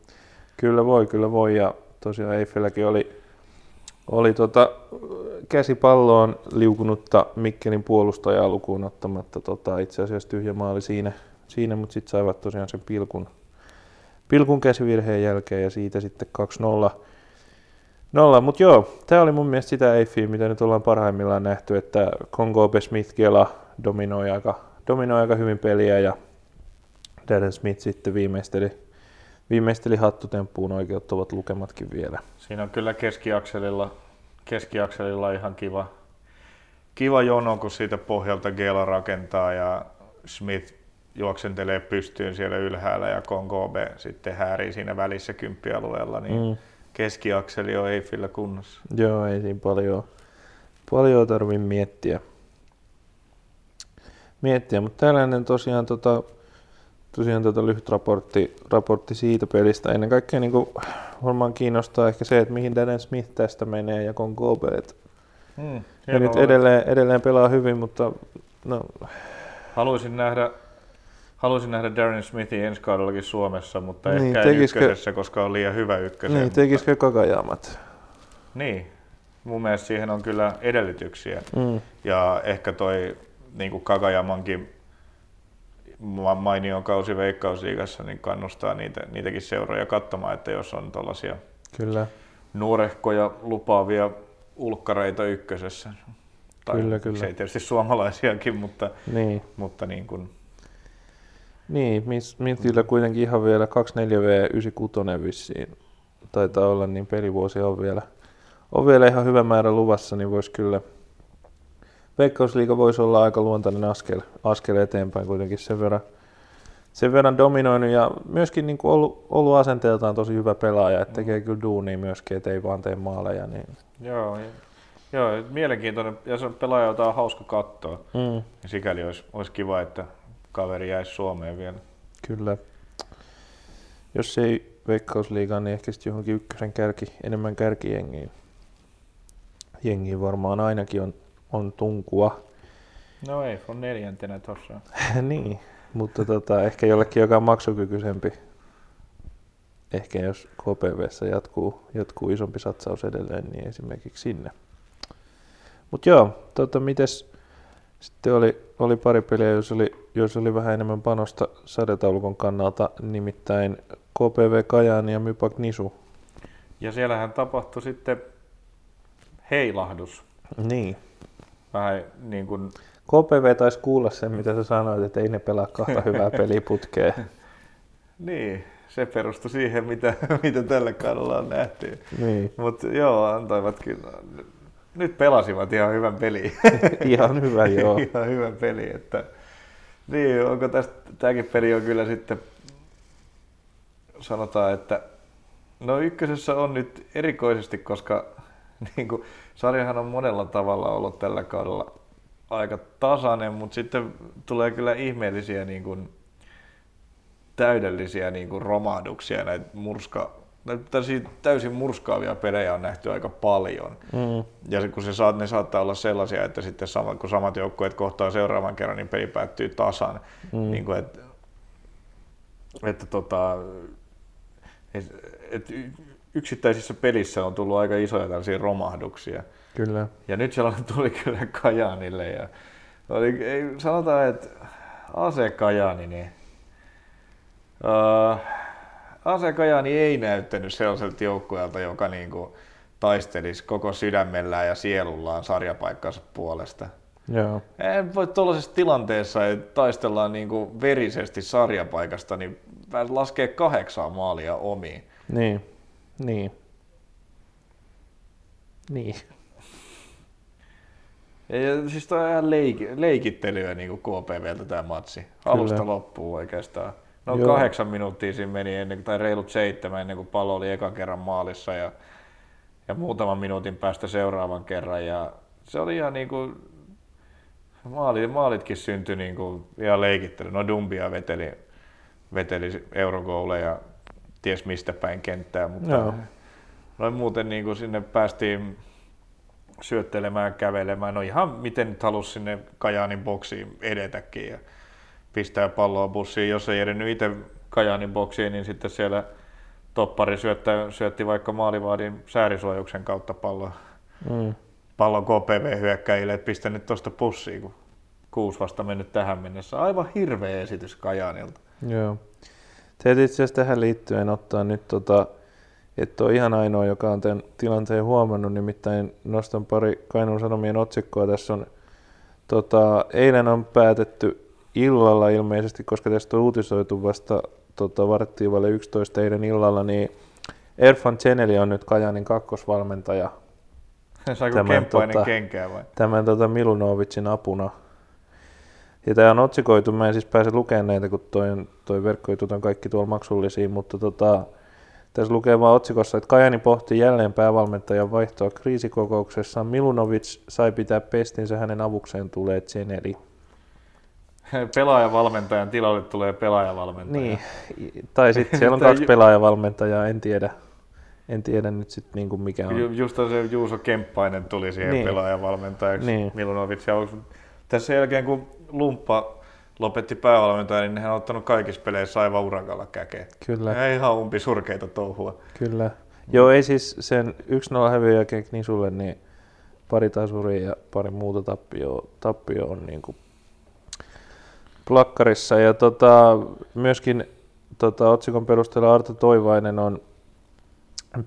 Kyllä voi, kyllä voi ja tosiaan Eiffeläkin oli, oli tota, käsipalloon liukunutta Mikkelin puolustajaa lukuun ottamatta tota, itse asiassa tyhjä maali siinä, siinä mutta sitten saivat tosiaan sen pilkun, pilkun käsivirheen jälkeen ja siitä sitten 2-0 Nolla, mutta joo, tämä oli mun mielestä sitä Eiffiä, mitä nyt ollaan parhaimmillaan nähty, että Kongo Smith Kela dominoi aika, dominoi aika hyvin peliä ja Darren Smith sitten viimeisteli, viimeisteli hattutemppuun oikeuttavat lukematkin vielä. Siinä on kyllä keskiakselilla, keskiakselilla ihan kiva, kiva jono, kun siitä pohjalta Gela rakentaa ja Smith juoksentelee pystyyn siellä ylhäällä ja Kongo sitten häärii siinä välissä kymppialueella, niin mm keskiakseli on Eiffillä kunnossa. Joo, ei siinä paljon, paljon tarvitse miettiä. miettiä. Mutta tällainen tosiaan, tota, tosiaan tota lyhyt raportti, raportti siitä pelistä. Ennen kaikkea niin kuin, varmaan kiinnostaa ehkä se, että mihin Darren Smith tästä menee ja Kongobe. Hmm, ja nyt edelleen, edelleen pelaa hyvin, mutta no. Haluaisin nähdä Haluaisin nähdä Darren Smithin ensi kaudellakin Suomessa, mutta niin, ehkä tekisikö, ykkösessä, koska on liian hyvä ykkösen. Niin, tekisikö mutta... Kakajamat? Niin, mun mielestä siihen on kyllä edellytyksiä. Mm. Ja ehkä toi niin kuin Kakajamankin mainion kausi Veikkausliigassa niin kannustaa niitä, niitäkin seuroja katsomaan, että jos on tällaisia kyllä. nuorehkoja lupaavia ulkkareita ykkösessä. Tai kyllä, kyllä. Se ei tietysti suomalaisiakin, mutta, niin. mutta niin kuin, niin, Mintillä kuitenkin ihan vielä 24V96 vissiin taitaa olla, niin pelivuosi on vielä, on vielä ihan hyvä määrä luvassa, niin voisi kyllä Veikkausliiga voisi olla aika luontainen askel, askel eteenpäin kuitenkin sen verran, sen verran dominoinut ja myöskin niin kuin ollut, ollut asenteeltaan tosi hyvä pelaaja, että tekee kyllä duunia myöskin, ettei vaan tee maaleja. Niin. Joo, joo, mielenkiintoinen ja se pelaaja, on hauska katsoa. Mm. Sikäli olisi, olisi kiva, että kaveri jäisi Suomeen vielä. Kyllä. Jos ei veikkausliigaan, niin ehkä sitten johonkin ykkösen kärki, enemmän kärkijengiin. Jengiin varmaan ainakin on, on tunkua. No ei, on neljäntenä tossa. niin, mutta tota, ehkä jollekin, joka on maksukykyisempi. Ehkä jos KPVssä jatkuu, jatkuu isompi satsaus edelleen, niin esimerkiksi sinne. Mutta joo, tota, mites, sitten oli, oli pari peliä, jos oli, jos oli vähän enemmän panosta sadetaulukon kannalta, nimittäin KPV Kajaani ja Mypak Nisu. Ja siellähän tapahtui sitten heilahdus. Niin. Vähän niin kuin... KPV taisi kuulla sen, mitä sä sanoit, että ei ne pelaa kahta hyvää peliputkea. niin, se perustui siihen, mitä, mitä tällä kaudella on nähty. Niin. Mutta joo, antoivat kyllä nyt pelasivat ihan hyvän peli. ihan hyvä, joo. ihan hyvän peli, että niin, onko tästä, tämäkin peli on kyllä sitten, sanotaan, että no ykkösessä on nyt erikoisesti, koska niin kuin, sarjahan on monella tavalla ollut tällä kaudella aika tasainen, mutta sitten tulee kyllä ihmeellisiä niin kuin, täydellisiä niin kuin romahduksia, näitä murska, täysin murskaavia pelejä on nähty aika paljon. Mm. Ja kun se saat, ne saattaa olla sellaisia, että sitten sama, kun samat joukkueet kohtaa seuraavan kerran, niin peli päättyy tasan. Mm. Niin kuin, että, että tota, et, et yksittäisissä pelissä on tullut aika isoja tällaisia romahduksia. Kyllä. Ja nyt sellainen tuli kyllä Kajaanille. Ja oli, ei, sanotaan, että AC Kajaani, niin uh, Ase Kajani ei näyttänyt sellaiselta joukkueelta, joka niin kuin taistelisi koko sydämellään ja sielullaan sarjapaikkansa puolesta. Joo. Ei voi tuollaisessa tilanteessa, että taistellaan niin kuin verisesti sarjapaikasta, niin laskee kahdeksan maalia omiin. Niin, niin. Niin. Ja, siis toi on ihan leiki, leikittelyä niin kuin KPVltä tämä matsi. Alusta Kyllä. loppuun oikeastaan. No Joo. kahdeksan minuuttia siinä meni ennen, tai reilut seitsemän ennen kuin pallo oli ekan kerran maalissa ja, ja muutaman minuutin päästä seuraavan kerran. Ja se oli ihan niin kuin, maalit, maalitkin syntyi niin kuin ihan leikittely. No Dumbia veteli, veteli eurogooleja ties mistä päin kenttää, mutta Joo. noin muuten niin kuin sinne päästiin syöttelemään, kävelemään. No ihan miten nyt halusi sinne Kajaanin boksiin edetäkin ja pistää palloa bussiin. Jos ei edennyt itse Kajaanin boksiin, niin sitten siellä toppari syöttä, syötti vaikka maalivaadin säärisuojuksen kautta palloa. Mm. Pallon KPV-hyökkäjille, että pistä nyt tuosta pussiin, kun kuusi vasta mennyt tähän mennessä. Aivan hirveä esitys Kajaanilta. Joo. Teet itse asiassa tähän liittyen ottaa nyt tota, että on ihan ainoa, joka on tämän tilanteen huomannut, nimittäin nostan pari Kainuun Sanomien otsikkoa. Tässä on, tota, eilen on päätetty illalla ilmeisesti, koska tästä on uutisoitu vasta tota, varttiin 11 eilen illalla, niin Erfan Cheneli on nyt Kajanin kakkosvalmentaja. Saiko tämän, tota, kenkää vai? Tämän tota, Milunovicin apuna. Ja tämä on otsikoitu, mä en siis pääse lukemaan näitä, kun toi, toi verkkoitut on kaikki tuolla maksullisiin, mutta tota, tässä lukee vaan otsikossa, että Kajani pohti jälleen päävalmentajan vaihtoa kriisikokouksessa. Milunovic sai pitää pestinsä, hänen avukseen tulee Zeneli. Pelaajavalmentajan tilalle tulee pelaajavalmentaja. Niin, tai sitten siellä on kaksi pelaajavalmentajaa, en tiedä. En tiedä nyt sitten niinku mikä on. Ju, just se Juuso Kemppainen tuli siihen niin. pelaajavalmentajaksi. Niin. Milunovic. Ja tässä jälkeen kun Lumppa lopetti päävalmentaja, niin hän on ottanut kaikissa peleissä aivan urakalla käkeä. Kyllä. Ja ihan umpi surkeita touhua. Kyllä. Joo, ei siis sen 1-0 häviön jälkeen Knisulle, niin pari tasuria ja pari muuta tappio, tappio on niin kuin plakkarissa. Ja tota, myöskin tota, otsikon perusteella Arto Toivainen on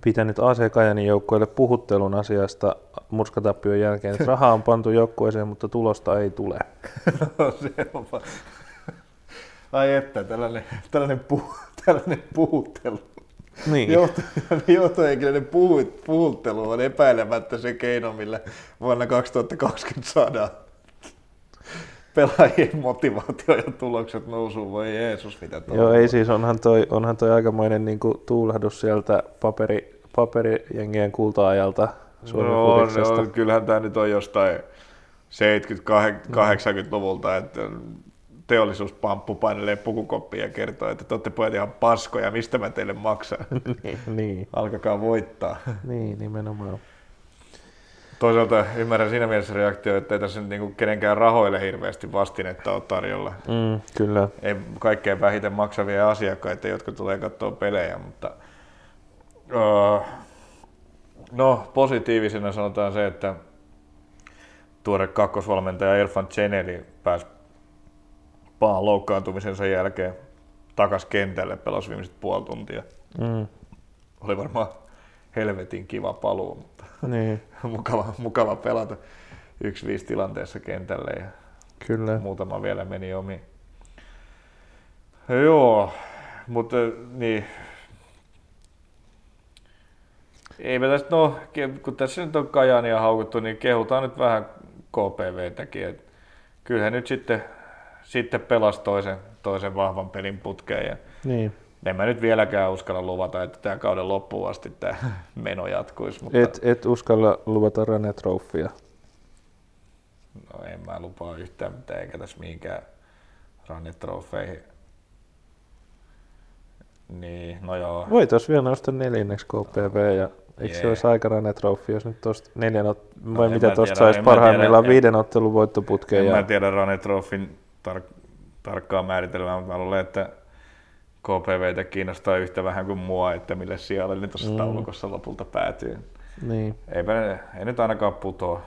pitänyt AC Kajanin joukkueelle puhuttelun asiasta murskatappion jälkeen, että rahaa on pantu joukkueeseen, mutta tulosta ei tule. se on Ai että, tällainen, tällainen, puh, tällainen puhuttelu. Niin. Johto, johtohenkilöiden puhut, puhuttelu on epäilemättä se keino, millä vuonna 2020 saadaan pelaajien motivaatio ja tulokset nousuun, voi Jeesus, mitä tuo Joo, ei siis, onhan toi, onhan toi aikamoinen niin kuin, tuulahdus sieltä paperi, paperijengien kulta-ajalta Suomen no, no, kyllähän tämä nyt on jostain 70-80-luvulta, että teollisuuspamppu painelee pukukoppia ja kertoo, että te olette pojat ihan paskoja, mistä mä teille maksan. niin, niin. Alkakaa voittaa. niin, nimenomaan. Toisaalta ymmärrän siinä mielessä reaktio, että ei tässä nyt niinku kenenkään rahoille hirveästi vastinetta ole tarjolla. Mm, kyllä. Ei kaikkein vähiten maksavia asiakkaita, jotka tulee katsoa pelejä, mutta uh, no positiivisena sanotaan se, että tuore kakkosvalmentaja Irfan Cheneli pääsi paan loukkaantumisensa jälkeen takas kentälle, pelasi viimeiset puoli tuntia. Mm. Oli varmaan helvetin kiva paluu, niin. mukava, mukava pelata yksi viisi tilanteessa kentälle ja Kyllä. muutama vielä meni omi. Joo, mutta niin. Eipä tästä, no, kun tässä nyt on Kajania haukuttu, niin kehutaan nyt vähän KPVtäkin. Et kyllähän nyt sitten, sitten pelasi toisen, toisen vahvan pelin putkeen. Ja niin en mä nyt vieläkään uskalla luvata, että tämä kauden loppuun asti tämä meno jatkuisi. Mutta... Et, et uskalla luvata Rane Trophia? No en mä lupaa yhtään mitään, eikä tässä mihinkään Rane Tropheihin. Niin, no joo. Voitaisiin vielä nostaa neljänneksi KPV ja eikö yeah. se olisi aika Rane Trophy, jos nyt tuosta neljän, ot- no, vai mitä tuosta saisi parhaimmillaan tiedä, viiden ottelun voittoputkeen. En ja... mä tiedä Rane Trophyn tar- tarkkaa määritelmää, mutta mä luulen, että KPVtä kiinnostaa yhtä vähän kuin mua, että mille siellä ne tuossa mm. taulukossa lopulta päätyy. Niin. Eipä ne, ei nyt ainakaan putoa.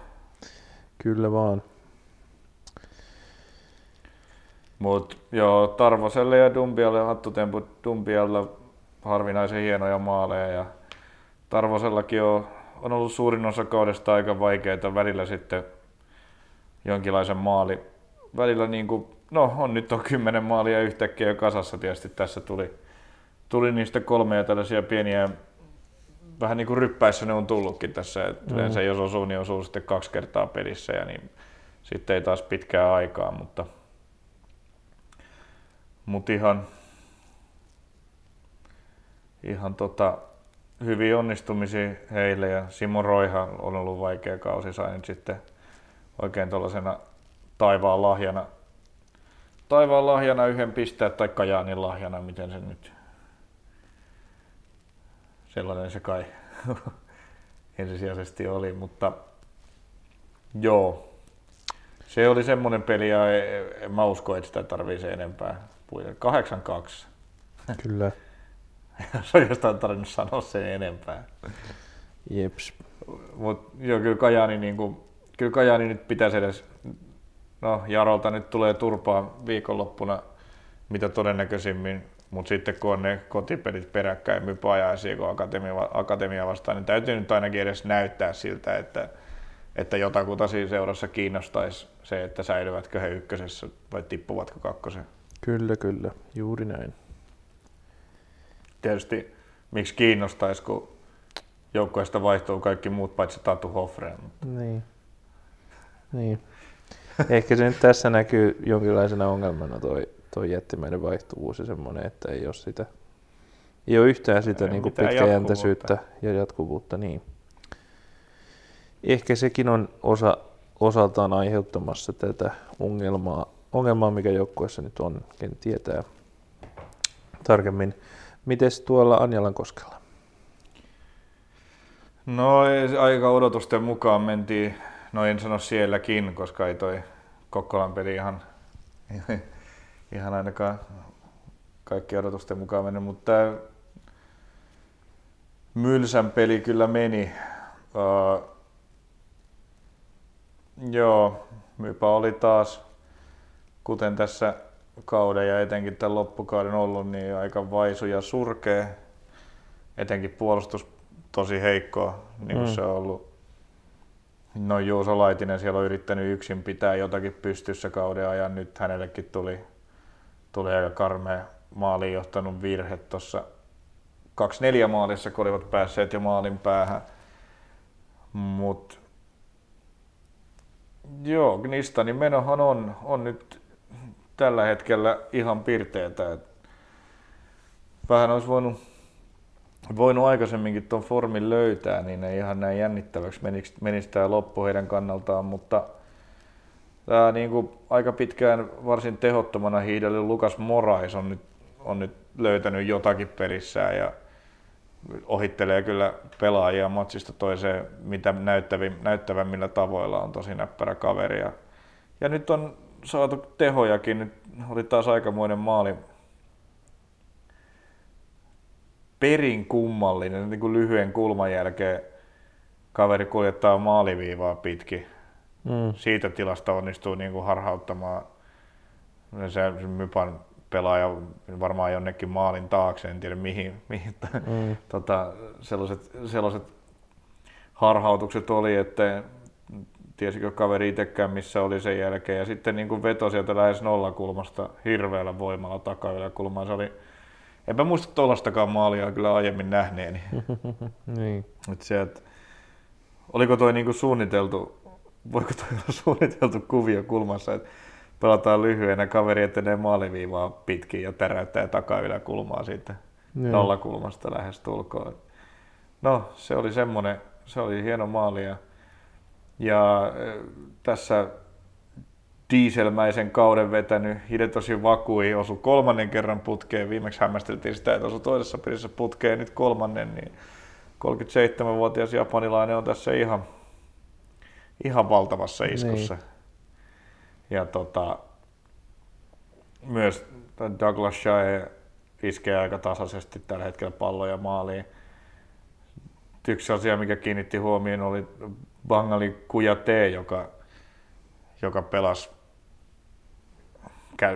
Kyllä vaan. Mut joo, Tarvoselle ja Dumbialle hattutempu Dumbialla harvinaisen hienoja maaleja ja Tarvosellakin on, on ollut suurin osa kaudesta aika vaikeita välillä sitten jonkinlaisen maali. Välillä niin kuin no on nyt on kymmenen maalia yhtäkkiä jo kasassa tietysti tässä tuli, tuli niistä kolmea tällaisia pieniä, vähän niin kuin ryppäissä ne on tullutkin tässä, että mm. yleensä jos osuu, niin osuu sitten kaksi kertaa pelissä ja niin sitten ei taas pitkää aikaa, mutta, mutta ihan, ihan tota, hyviä onnistumisia heille ja Simo Roiha on ollut vaikea kausi, sai nyt sitten oikein tuollaisena taivaan lahjana, taivaan lahjana yhden pistää tai Kajaanin lahjana, miten se nyt, sellainen se kai ensisijaisesti oli, mutta joo, se oli semmoinen peli ja en mä usko, että sitä tarvii se enempää. 8-2. Kyllä. Se oikeastaan tarvinnut sanoa sen enempää. Jeps. Mut joo, kyllä Kajani, niin kuin, kyllä Kajani nyt pitäisi edes, no Jarolta nyt tulee turpaa viikonloppuna, mitä todennäköisimmin, mutta sitten kun on ne kotipelit peräkkäin Mypa ja Akatemia, Akatemia vastaan, niin täytyy nyt ainakin edes näyttää siltä, että, että jotakuta siinä seurassa kiinnostaisi se, että säilyvätkö he ykkösessä vai tippuvatko kakkosen. Kyllä, kyllä. Juuri näin. Tietysti miksi kiinnostaisi, kun joukkoista vaihtuu kaikki muut paitsi Tatu Hoffreen. Niin. niin. Ehkä se nyt tässä näkyy jonkinlaisena ongelmana toi, toi jättimäinen vaihtuvuus ja semmoinen, että ei ole sitä ei ole yhtään sitä niin kuin pitkäjänteisyyttä ja jatkuvuutta. Niin. Ehkä sekin on osa, osaltaan aiheuttamassa tätä ongelmaa, ongelmaa, mikä joukkueessa nyt on, ken tietää tarkemmin. Mites tuolla Anjalan koskella? No aika odotusten mukaan mentiin, no en sano sielläkin, koska ei toi Kokkolan peli ihan, ihan ainakaan kaikki odotusten mukaan mennyt, mutta Mylsän peli kyllä meni. Uh, joo, Mypä oli taas, kuten tässä kauden ja etenkin tämän loppukauden ollut, niin aika vaisu ja surkea. Etenkin puolustus tosi heikkoa, niin kuin mm. se on ollut. No Juuso Laitinen siellä on yrittänyt yksin pitää jotakin pystyssä kauden ajan. Nyt hänellekin tuli, tuli aika karmea maaliin johtanut virhe tuossa 2-4 maalissa, kun olivat päässeet jo maalin päähän. Mut joo, Gnistanin menohan on, on nyt tällä hetkellä ihan pirteetä. Vähän olisi voinut, voinut aikaisemminkin tuon formin löytää, niin ei ihan näin jännittäväksi menisi, menisi tämä loppu heidän kannaltaan, mutta tämä niin kuin aika pitkään varsin tehottomana hiidellyt Lukas Morais on nyt, on nyt löytänyt jotakin perissään ja ohittelee kyllä pelaajia matsista toiseen mitä näyttävämmillä tavoilla on tosi näppärä kaveri. Ja, ja nyt on saatu tehojakin. Nyt oli taas aikamoinen maali. Perin kummallinen, niin kuin lyhyen kulman jälkeen kaveri kuljettaa maaliviivaa pitkin. Mm. Siitä tilasta onnistuu niin kuin harhauttamaan se, Mypan pelaaja varmaan jonnekin maalin taakse, en tiedä mihin, mihin mm. tota, sellaiset, sellaiset harhautukset oli, että tiesikö kaveri itsekään missä oli sen jälkeen. Ja sitten niin kuin veto sieltä lähes nollakulmasta hirveällä voimalla takayläkulmaan. Se oli, enpä muista tuollaistakaan maalia kyllä aiemmin nähneeni. niin. Et se, et, oliko toi niin kuin suunniteltu, voiko toi olla suunniteltu kuvio kulmassa, että pelataan lyhyenä, kaveri etenee maaliviivaa pitkin ja täräyttää takayläkulmaa siitä niin. nollakulmasta lähes tulkoon. No, se oli semmoinen, se oli hieno maali ja ja tässä dieselmäisen kauden vetänyt Hidetoshi Vakui osui kolmannen kerran putkeen. Viimeksi hämmästeltiin sitä, että osui toisessa pelissä putkeen nyt kolmannen, niin 37-vuotias japanilainen on tässä ihan, ihan valtavassa iskussa. Niin. Ja tota, myös Douglas Shea iskee aika tasaisesti tällä hetkellä palloja maaliin. Yksi asia, mikä kiinnitti huomioon, oli Bangali Kujate, joka, joka pelasi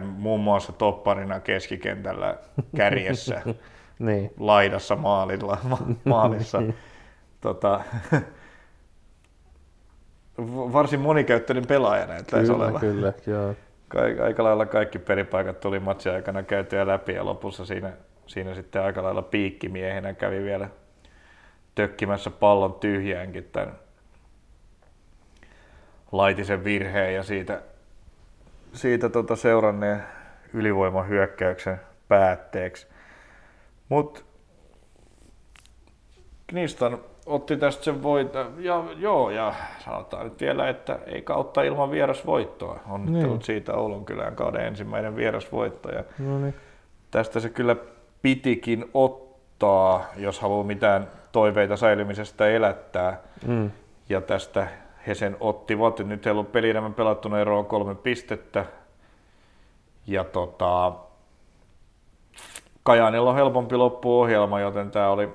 muun muassa topparina keskikentällä kärjessä, niin. laidassa maalilla, ma- maalissa. tota, varsin monikäyttöinen pelaaja näyttäisi kyllä, olevan. Kyllä, joo. Ka- aika lailla kaikki peripaikat tuli matsin aikana käytyä läpi ja lopussa siinä, siinä sitten aika lailla piikkimiehenä kävi vielä tökkimässä pallon tyhjäänkin tämän Laitisen virheen ja siitä, siitä tota seuranneen ylivoimahyökkäyksen päätteeksi. Mutta Knistan otti tästä sen voita. Ja, joo, ja sanotaan nyt vielä, että ei kautta ilman vierasvoittoa. Onnittelut niin. siitä Oulun kylän kauden ensimmäinen vierasvoitto. Ja No niin. tästä se kyllä pitikin ottaa, jos haluaa mitään toiveita säilymisestä elättää. Mm. Ja tästä he sen ottivat. Nyt heillä on peli enemmän pelattuna ero on kolme pistettä. Ja tota, Kajaanilla on helpompi loppuohjelma, joten tämä oli,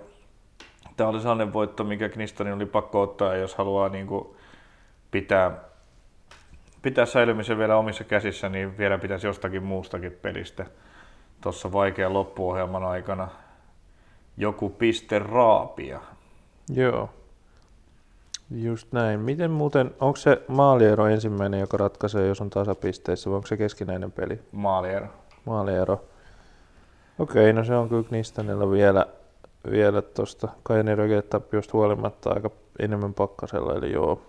tää oli sellainen voitto, mikä Knistonin oli pakko ottaa, jos haluaa niin kuin pitää, pitää säilymisen vielä omissa käsissä, niin vielä pitäisi jostakin muustakin pelistä tuossa vaikean loppuohjelman aikana joku piste raapia. Joo. Just näin. Miten muuten, onko se maaliero ensimmäinen, joka ratkaisee, jos on tasapisteissä, vai onko se keskinäinen peli? Maaliero. Maaliero. Okei, no se on kyllä Knistanilla vielä, vielä tuosta Kajanin tappiosta huolimatta aika enemmän pakkasella, eli joo.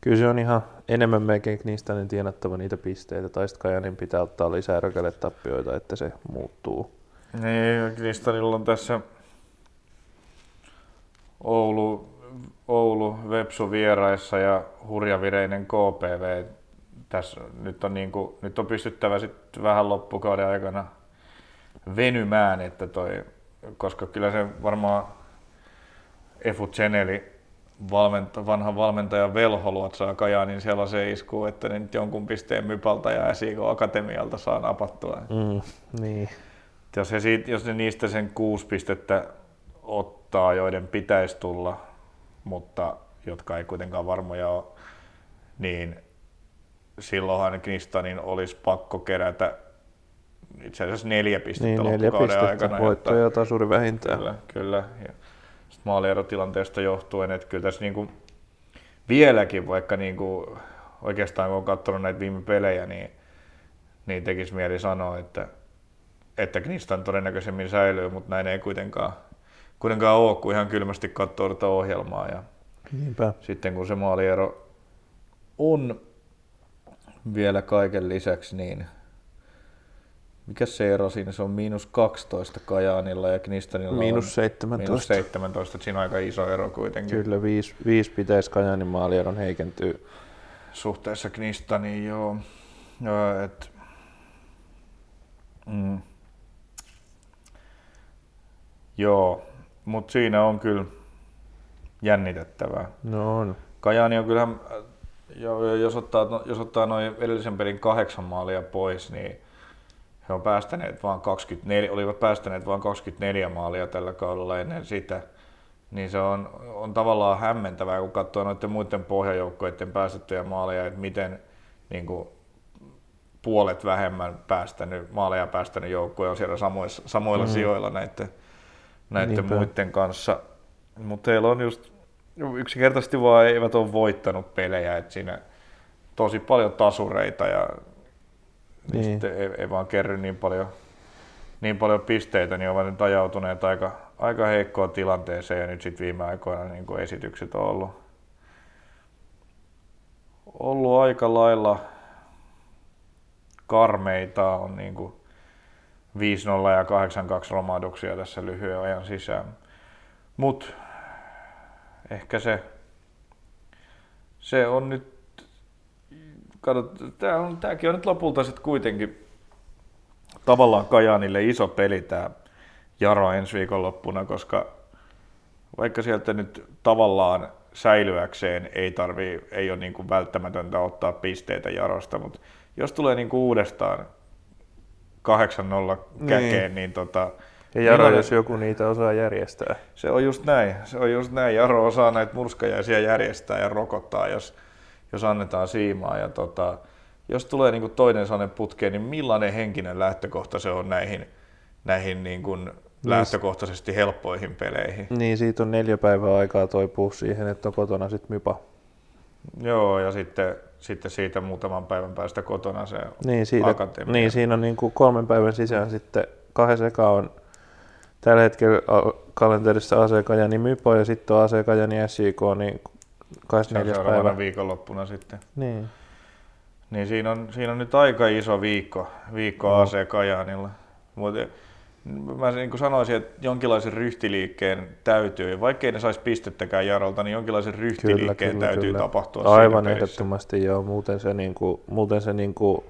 Kyllä se on ihan enemmän melkein Knistanin tienattava niitä pisteitä, tai sitten Kajanin pitää ottaa lisää tappioita, että se muuttuu. Niin, Kristalilla on tässä Oulu, Oulu Vepsu vieraissa ja hurjavireinen KPV. Tässä nyt on, niin kuin, nyt on pystyttävä sitten vähän loppukauden aikana venymään, että toi, koska kyllä se varmaan Efu Ceneli, valmenta, vanha valmentaja Velho luotsaa Kajaanin sellaiseen iskuun, että ne nyt jonkun pisteen Mypalta ja SIK Akatemialta saa napattua. Mm, niin. Jos, he siitä, jos ne niistä sen kuusi pistettä ottaa, joiden pitäisi tulla, mutta jotka ei kuitenkaan varmoja ole, niin silloinhan Knistanin olisi pakko kerätä itse asiassa neljä pistettä Niin, neljä loppukauden pistettä, aikana. voitto ja tasuri vähintään. Kyllä, kyllä. Ja maalierotilanteesta johtuen, että kyllä tässä niinku vieläkin, vaikka niinku oikeastaan kun on katsonut näitä viime pelejä, niin, niin tekisi mieli sanoa, että, että Knistan todennäköisemmin säilyy, mutta näin ei kuitenkaan, kuitenkaan ole, kun ihan kylmästi katsoo tätä ohjelmaa. Ja Niinpä. sitten kun se maaliero on vielä kaiken lisäksi, niin mikä se ero siinä? Se on miinus 12 Kajaanilla ja Knistanilla Miinus on 17. miinus 17. että Siinä on aika iso ero kuitenkin Kyllä, viisi, viisi pitäisi Kajanin maalieron heikentyä. suhteessa Knistaniin. Joo. Joo, et, mm. joo, mutta siinä on kyllä jännitettävää. No on. Kajaani on kyllähän, äh, jo- jos ottaa, no, jos ottaa noin edellisen pelin kahdeksan maalia pois, niin he on päästäneet vaan 24, olivat päästäneet vain 24 maalia tällä kaudella ennen sitä. Niin se on, on tavallaan hämmentävää, kun katsoo noiden muiden pohjajoukkoiden päästettyjä maaleja, että miten niin kuin, puolet vähemmän päästänyt, maaleja päästänyt joukkue on siellä samoissa, samoilla mm. sijoilla näiden, näiden Niinpä. muiden kanssa. Mutta heillä on just yksinkertaisesti vaan eivät ole voittanut pelejä, että siinä tosi paljon tasureita ja Niin. sitten ei, ei, vaan kerry niin paljon, niin paljon pisteitä, niin ovat nyt ajautuneet aika, aika heikkoon tilanteeseen ja nyt sitten viime aikoina niin kuin esitykset on ollut, ollut aika lailla karmeita, on niin kuin 5-0 ja 8-2 romahduksia tässä lyhyen ajan sisään. Mutta ehkä se, se on nyt, kato, tää on, tääkin on nyt lopulta sitten kuitenkin tavallaan Kajaanille iso peli tämä Jaro ensi viikonloppuna, koska vaikka sieltä nyt tavallaan säilyäkseen ei tarvii, ei ole niin kuin välttämätöntä ottaa pisteitä Jarosta, mutta jos tulee niin kuin uudestaan 8-0 käkeen, niin, niin tota, Ja Jaro, millainen- jos joku niitä osaa järjestää. se on just näin. Se on just näin. Jaro osaa näitä murskajaisia järjestää ja rokottaa, jos, jos annetaan siimaa. Ja tota, jos tulee niin toinen sellainen putkeen, niin millainen henkinen lähtökohta se on näihin, näihin niin kuin lähtökohtaisesti helppoihin peleihin? Niin, siitä on neljä päivää aikaa toipua siihen, että on kotona sitten mypa. Joo, ja sitten, sitten siitä muutaman päivän päästä kotona se Niin, siitä, akatemia. niin siinä on niin kuin kolmen päivän sisään sitten kahden eka on tällä hetkellä kalenterissa AC Kajani Mypo ja sitten on AC Kajani SJK, niin Se on 24. seuraavana päivä. viikonloppuna sitten. Niin. Niin siinä on, siinä on nyt aika iso viikko, viikko No. AC Kajaanilla. Mutta mä niin kuin sanoisin, että jonkinlaisen ryhtiliikkeen täytyy, vaikkei ne saisi pistettäkään Jarolta, niin jonkinlaisen ryhtiliikkeen täytyy tapahtua Aivan ehdottomasti joo, muuten se, niinku, muuten se niinku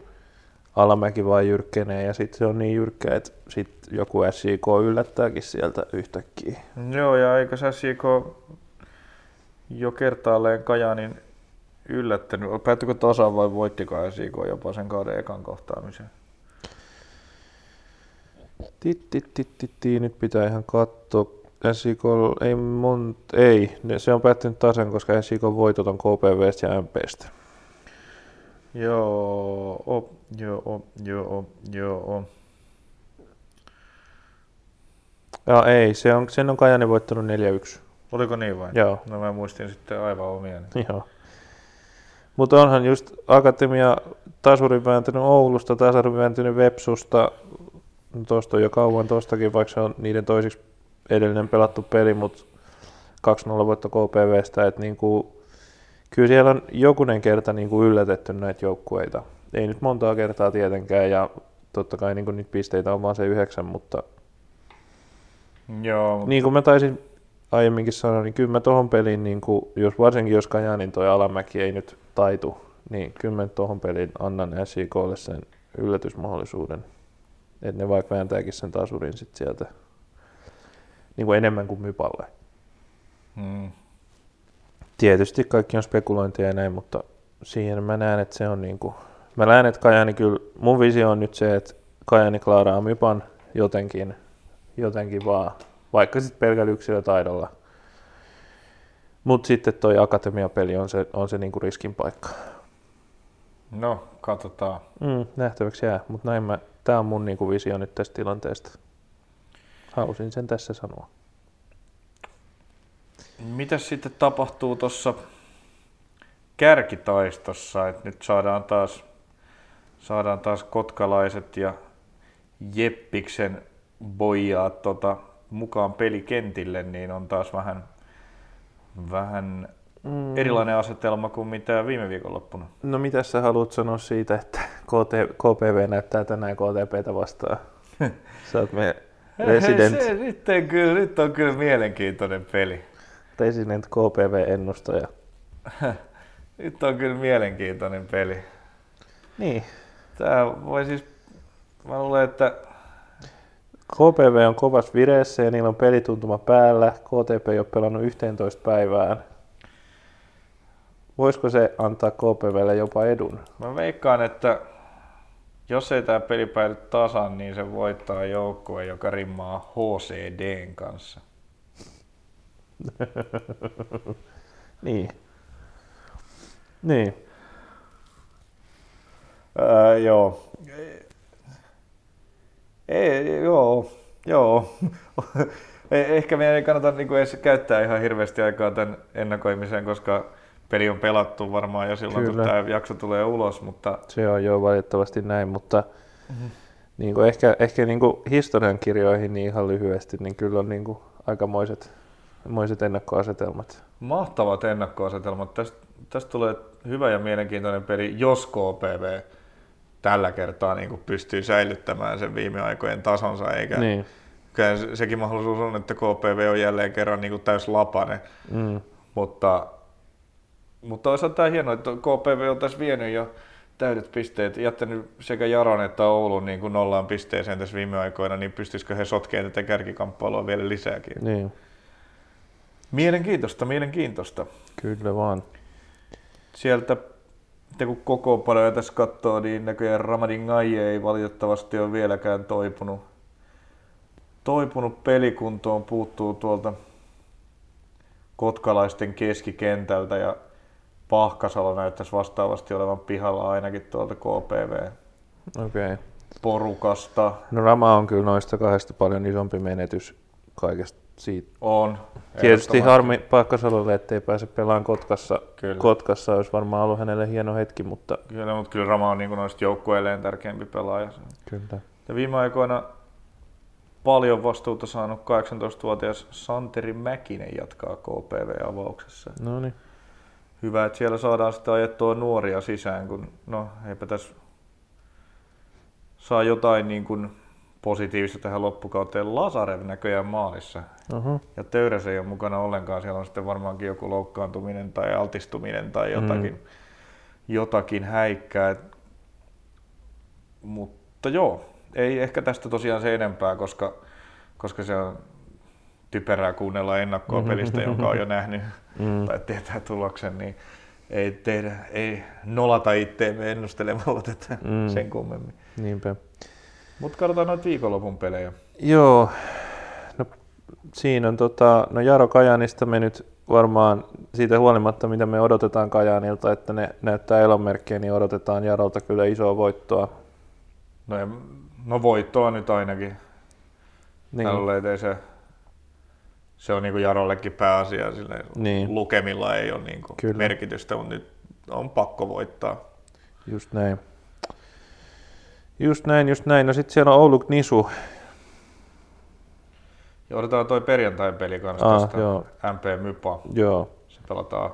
alamäki vaan jyrkkenee ja sitten se on niin jyrkkä, että sit joku SIK yllättääkin sieltä yhtäkkiä. Joo, ja eikö sä Siko jo kertaalleen Kajaanin yllättänyt? Päättykö tasaan vai voittiko SIK jopa sen kauden ekan kohtaamisen? Titti, nyt pitää ihan katsoa. SIK ei mont, ei, ne- se on päättynyt tasan, koska SIK voitot on KPVstä ja MPstä. Joo, joo, joo, joo. Ja ei, se on, sen on Kajani voittanut 4-1. Oliko niin vai? Joo. No mä muistin sitten aivan omiani. Joo. Mutta onhan just Akatemia tasurin vääntynyt Oulusta, tasurin vääntynyt Vepsusta. Tuosta on jo kauan tostakin, vaikka se on niiden toisiksi edellinen pelattu peli, mutta 2-0 voitto KPVstä. Et niinku, kyllä siellä on jokunen kerta niinku yllätetty näitä joukkueita. Ei nyt montaa kertaa tietenkään ja totta kai niinku niitä pisteitä on vaan se yhdeksän, mutta Joo, niin kuin mä taisin aiemminkin sanoa, niin kyllä mä tohon peliin, niin kuin, jos, varsinkin jos Kajaanin toi alamäki ei nyt taitu, niin kyllä mä tohon peliin annan SIKlle sen yllätysmahdollisuuden. Että ne vaikka vääntääkin sen tasurin sit sieltä niin kuin enemmän kuin Mypalle. mm, Tietysti kaikki on spekulointia ja näin, mutta siihen mä näen, että se on niin kuin, mä näen, että Kajani kyllä, mun visio on nyt se, että Kajani klaaraa Mypan jotenkin, jotenkin vaan, vaikka sitten pelkällä yksilötaidolla. Mutta sitten toi akatemiapeli on se, on se niinku riskin paikka. no, katsotaan. Mm, nähtäväksi jää, mutta näin mä, tää on mun niinku visio nyt tästä tilanteesta. Halusin sen tässä sanoa. Mitäs sitten tapahtuu tuossa kärkitaistossa, että nyt saadaan taas, saadaan taas kotkalaiset ja Jeppiksen boijaat tota, mukaan pelikentille, niin on taas vähän, vähän Mm. erilainen asetelma kuin mitä viime viikonloppuna. No mitä sä haluat sanoa siitä, että KT, KPV näyttää tänään KTPtä vastaan? Sä oot me resident, Se, nyt, kyllä, nyt on kyllä mielenkiintoinen peli. resident KPV-ennustaja. Nyt on kyllä mielenkiintoinen peli. Niin. Tää voi siis, mä luulen, että KPV on kovassa vireessä ja niillä on pelituntuma päällä. KTP ei ole pelannut 11 päivään. Voisiko se antaa KPVlle jopa edun? Mä veikkaan, että jos ei tämä peli päädy tasan, niin se voittaa joukkue, joka rimmaa HCDn kanssa. Niin. Niin. Ää, joo. Ei, joo, joo. Eh- Ehkä meidän ei kannata niinku edes käyttää ihan hirveästi aikaa tämän ennakoimiseen, koska peli on pelattu varmaan jo silloin, Kyllä. kun tämä jakso tulee ulos, mutta Se on jo valitettavasti näin, mutta niin kuin ehkä, ehkä niin kuin historian kirjoihin niin ihan lyhyesti, niin kyllä on niin kuin aikamoiset moiset ennakkoasetelmat. mahtavat ennakkoasetelmat. Tästä, tästä tulee hyvä ja mielenkiintoinen peli, jos KPV tällä kertaa niin kuin pystyy säilyttämään sen viime aikojen tasonsa, eikä Niin. Kyllä sekin mahdollisuus on, että KPV on jälleen kerran niin kuin täys lapane, Mm. mutta, mutta toisaalta tämä hienoa, että KPV on tässä vienyt jo täydet pisteet, jättänyt sekä Jaron että Oulun niin kuin nollaan pisteeseen tässä viime aikoina, niin pystyisikö he sotkemaan tätä kärkikamppailua vielä lisääkin. Niin, Mielenkiintoista, mielenkiintoista. kyllä vaan. Sieltä, te kun kokoonpanoja tässä katsoo, niin näköjään Ramadin Ngaye ei valitettavasti ole vieläkään toipunut, toipunut pelikuntoon, puuttuu tuolta kotkalaisten keskikentältä ja Pahkasalo näyttäisi vastaavasti olevan pihalla ainakin tuolta KPV-porukasta. Okei. Okay. No Rama on kyllä noista kahdesta paljon isompi menetys kaikesta siitä. On. Tietysti harmi Paakkasalolle, ettei pääse pelaamaan Kotkassa. Kyllä. Kotkassa olisi varmaan ollut hänelle hieno hetki, mutta Kyllä, mutta kyllä Rama on niin noista joukkueilleen tärkeämpi pelaaja. kyllä. Ja viime aikoina paljon vastuuta saanut 18-vuotias Santeri Mäkinen jatkaa KPV-avauksessa. No niin. Hyvä, että siellä saadaan sitä ajettua nuoria sisään, kun no eipä tässä saa jotain niin kuin positiivista tähän loppukauteen. Lasarev näköjään maalissa. Uh-huh. Ja Töyräs ei ole mukana ollenkaan. Siellä on sitten varmaankin joku loukkaantuminen tai altistuminen tai jotakin, mm. jotakin häikkää. Mutta joo, ei ehkä tästä tosiaan se enempää, koska, koska se on typerää kuunnella ennakkoa pelistä, jonka on jo nähnyt mm. tai tietää tuloksen, niin ei, tehdä, ei nolata itteemme ennustelemalla tätä mm. sen kummemmin. Niinpä. Mutta katsotaan noita viikonlopun pelejä. Joo, no siinä on tota, no Jaro Kajanista me nyt varmaan siitä huolimatta, mitä me odotetaan Kajanilta, että ne näyttää elonmerkkiä, niin odotetaan Jarolta kyllä isoa voittoa. No, ja, no voittoa nyt ainakin. Niin. Luulen, se, se on niinku Jarollekin pääasia. Silleen, niin. Lukemilla ei ole niinku merkitystä, mutta nyt on pakko voittaa. Just näin. Just näin, just näin. No sitten siellä on Oulu Nisu. Ja otetaan toi perjantain peli kanssa ah, tästä joo. MP Mypa. Joo. Se pelataan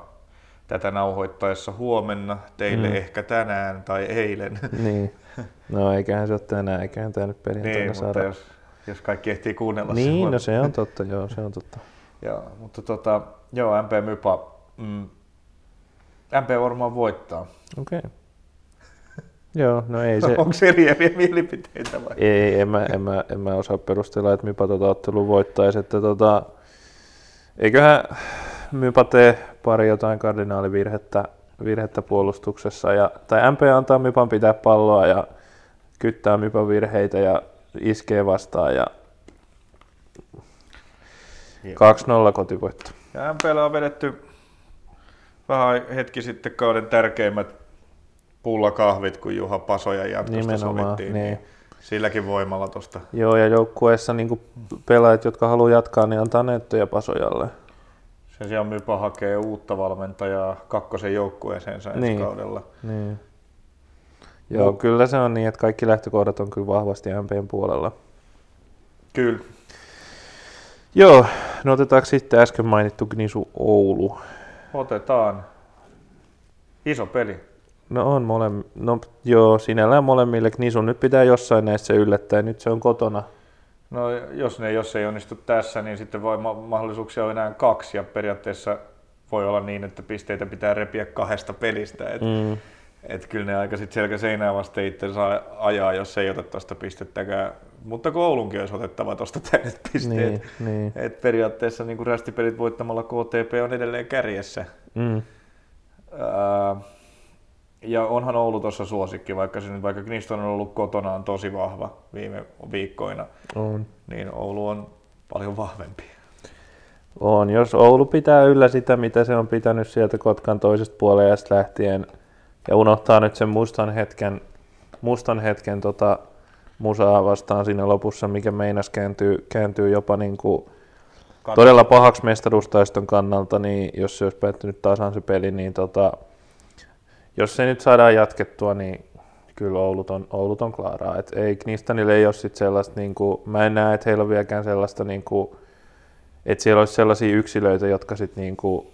tätä nauhoittaessa huomenna, teille mm. ehkä tänään tai eilen. Niin. No eiköhän se ole tänään, eiköhän tämä nyt perjantaina niin, saada. Mutta jos, jos kaikki ehtii kuunnella Niin, no se on totta, joo, se on totta. joo, mutta tota, joo, MP Mypa. Mm, MP varmaan voittaa. Okei. Okay. Joo, no ei se... Onko eriäviä mielipiteitä vai? Ei, en mä, en mä, en mä osaa perustella, että Mypa tota ottelun voittaisi. Että tota, eiköhän Mypa tee pari jotain kardinaalivirhettä virhettä puolustuksessa. Ja, tai MP antaa Mypan pitää palloa ja kyttää Mypan virheitä ja iskee vastaan. Ja 2-0 kotivoitto. Ja MPllä on vedetty vähän hetki sitten kauden tärkeimmät pullakahvit, kun Juha Pasoja jatkosta sovittiin. Niin. niin silläkin voimalla tuosta. Joo, ja joukkueessa niin pelaajat, jotka haluaa jatkaa, niin antaa nettoja Pasojalle. Sen sijaan Mypa hakee uutta valmentajaa kakkosen joukkueeseen ensi niin. kaudella. Niin. Joo, no. kyllä se on niin, että kaikki lähtökohdat on kyllä vahvasti MPn puolella. Kyllä. Joo, no otetaanko sitten äsken mainittu Gnisu Oulu? Otetaan. Iso peli. No on molem... no joo, sinällään molemmille. Knisun nyt pitää jossain näissä yllättää, nyt se on kotona. No jos, ne, jos ei onnistu tässä, niin sitten voi ma- mahdollisuuksia on enää kaksi ja periaatteessa voi olla niin, että pisteitä pitää repiä kahdesta pelistä. Et, mm. Et kyllä ne aika sitten selkä seinää vasten itse saa ajaa, jos ei ota tuosta pistettäkään. Mutta Koulunkin olisi otettava tuosta täydet pisteet. Niin, niin. Et periaatteessa niin rästipelit voittamalla KTP on edelleen kärjessä. Mm. Äh, ja onhan Oulu tuossa suosikki, vaikka se nyt vaikka Kniston on ollut kotonaan tosi vahva viime viikkoina, on. niin Oulu on paljon vahvempi. On, jos Oulu pitää yllä sitä, mitä se on pitänyt sieltä Kotkan toisesta puolesta lähtien, ja unohtaa nyt sen mustan hetken, mustan hetken tota, musaa vastaan siinä lopussa, mikä meinas kääntyy, kääntyy jopa niin kuin todella pahaksi mestaruustaiston kannalta, niin jos se olisi päättynyt tasan se peli, niin tota, jos se nyt saadaan jatkettua, niin kyllä Oulut on, Oulut on klaaraa. Et ei Knistanille ei ole sit sellaista, niin kuin, mä en näe, että heillä on vieläkään sellaista, niin kuin, että siellä olisi sellaisia yksilöitä, jotka sitten niin kuin,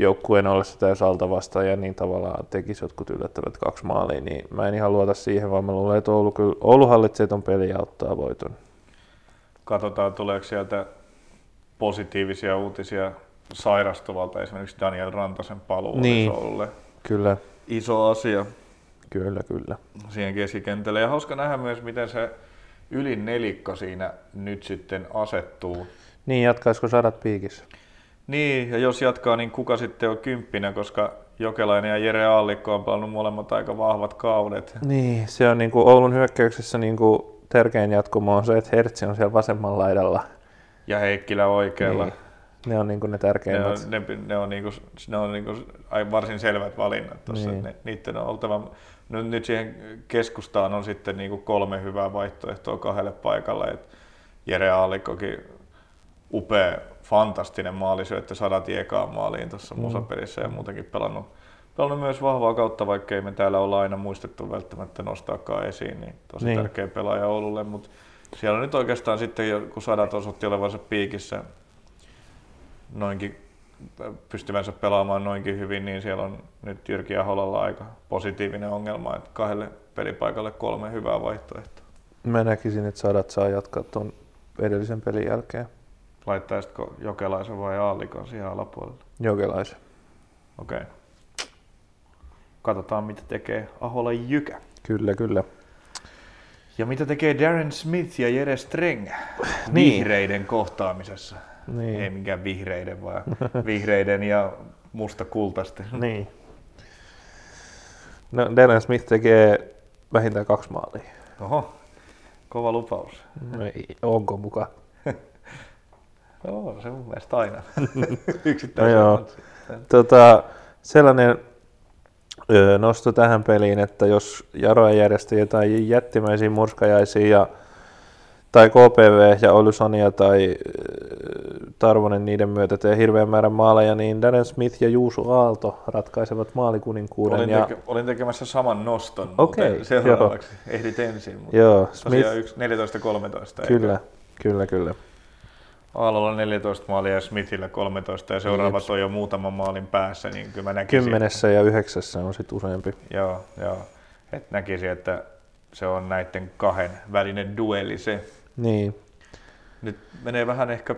joukkueen ollessa täysalta vastaan ja niin tavallaan tekisi jotkut yllättävät kaksi maalia, niin mä en ihan luota siihen, vaan mä luulen, että Oulu, kyllä, Oulu hallitsee ton pelin ja ottaa voiton. Katsotaan, tuleeko sieltä positiivisia uutisia sairastuvalta esimerkiksi Daniel Rantasen paluu niin, Oululle. Kyllä. Iso asia. Kyllä, kyllä. Siihen keskikentälle. Ja hauska nähdä myös, miten se ylin nelikko siinä nyt sitten asettuu. Niin, jatkaisiko sadat piikissä? Niin, ja jos jatkaa, niin kuka sitten on kymppinä, koska Jokelainen ja Jere Aallikko on pelannut molemmat aika vahvat kaudet. Niin, se on niin kuin Oulun hyökkäyksessä niin kuin tärkein jatkumo on se, että Hertzi on siellä vasemmalla laidalla. Ja Heikkilä oikealla. Niin. Ne on niin kuin ne tärkeimmät. Ne on, ne, ne on, niin kuin, ne on niin kuin varsin selvät valinnat tuossa. Niin. Ne, niiden on oltava, nyt, nyt siihen keskustaan on sitten niin kuin kolme hyvää vaihtoehtoa kahdelle paikalle. Et Jere Aallikkokin upea, fantastinen maalisyöttö sadat ekaan maaliin tuossa mm. musapelissä ja muutenkin pelannut, pelannut myös vahvaa kautta, vaikka ei me täällä olla aina muistettu välttämättä nostaakaan esiin, niin tosi niin. tärkeä pelaaja Oululle, mutta siellä on nyt oikeastaan sitten, kun sadat osoitti olevansa piikissä noinkin pystyvänsä pelaamaan noinkin hyvin, niin siellä on nyt Jyrki Aholalla aika positiivinen ongelma, että kahdelle pelipaikalle kolme hyvää vaihtoehtoa. Mä näkisin, että Sadat saa jatkaa tuon edellisen pelin jälkeen. Laittaisitko Jokelaisen vai Aallikon siihen alapuolelle? Jokelaisen. Okei. Okay. Katsotaan, mitä tekee Ahola Jykä. Kyllä, kyllä. Ja mitä tekee Darren Smith ja Jere Streng Niin. vihreiden kohtaamisessa? Niin. Ei minkään vihreiden, vaan vihreiden ja musta kultaisten. Niin. No, Darren Smith tekee vähintään kaksi maalia. Oho, kova lupaus. No, onko mukaan? Joo, se mun mielestä aina. No Yksittäisen joo. Tota, sellainen nosto tähän peliin, että jos Jaroja järjesti jotain jättimäisiä murskajaisia ja, tai KPV ja Olysania tai Tarvonen niiden myötä tee hirveän määrän maaleja, niin Darren Smith ja Juuso Aalto ratkaisevat maalikuninkuuden. Olin, ja, teke, olin tekemässä saman noston Okei, muuten seuraavaksi. Ehdit ensin, mutta joo, Smith, yksi- 14-13. kyllä, kyllä, kyllä. Aallolla 14 maalia ja Smithillä 13 ja seuraavat Jeps. on jo muutaman maalin päässä, niin kyllä mä näkisin. Kymmenessä ja yhdeksässä on sitten useampi. Joo, joo. Et näkisin, että se on näiden kahden välinen duelli se. Niin, Nyt menee vähän ehkä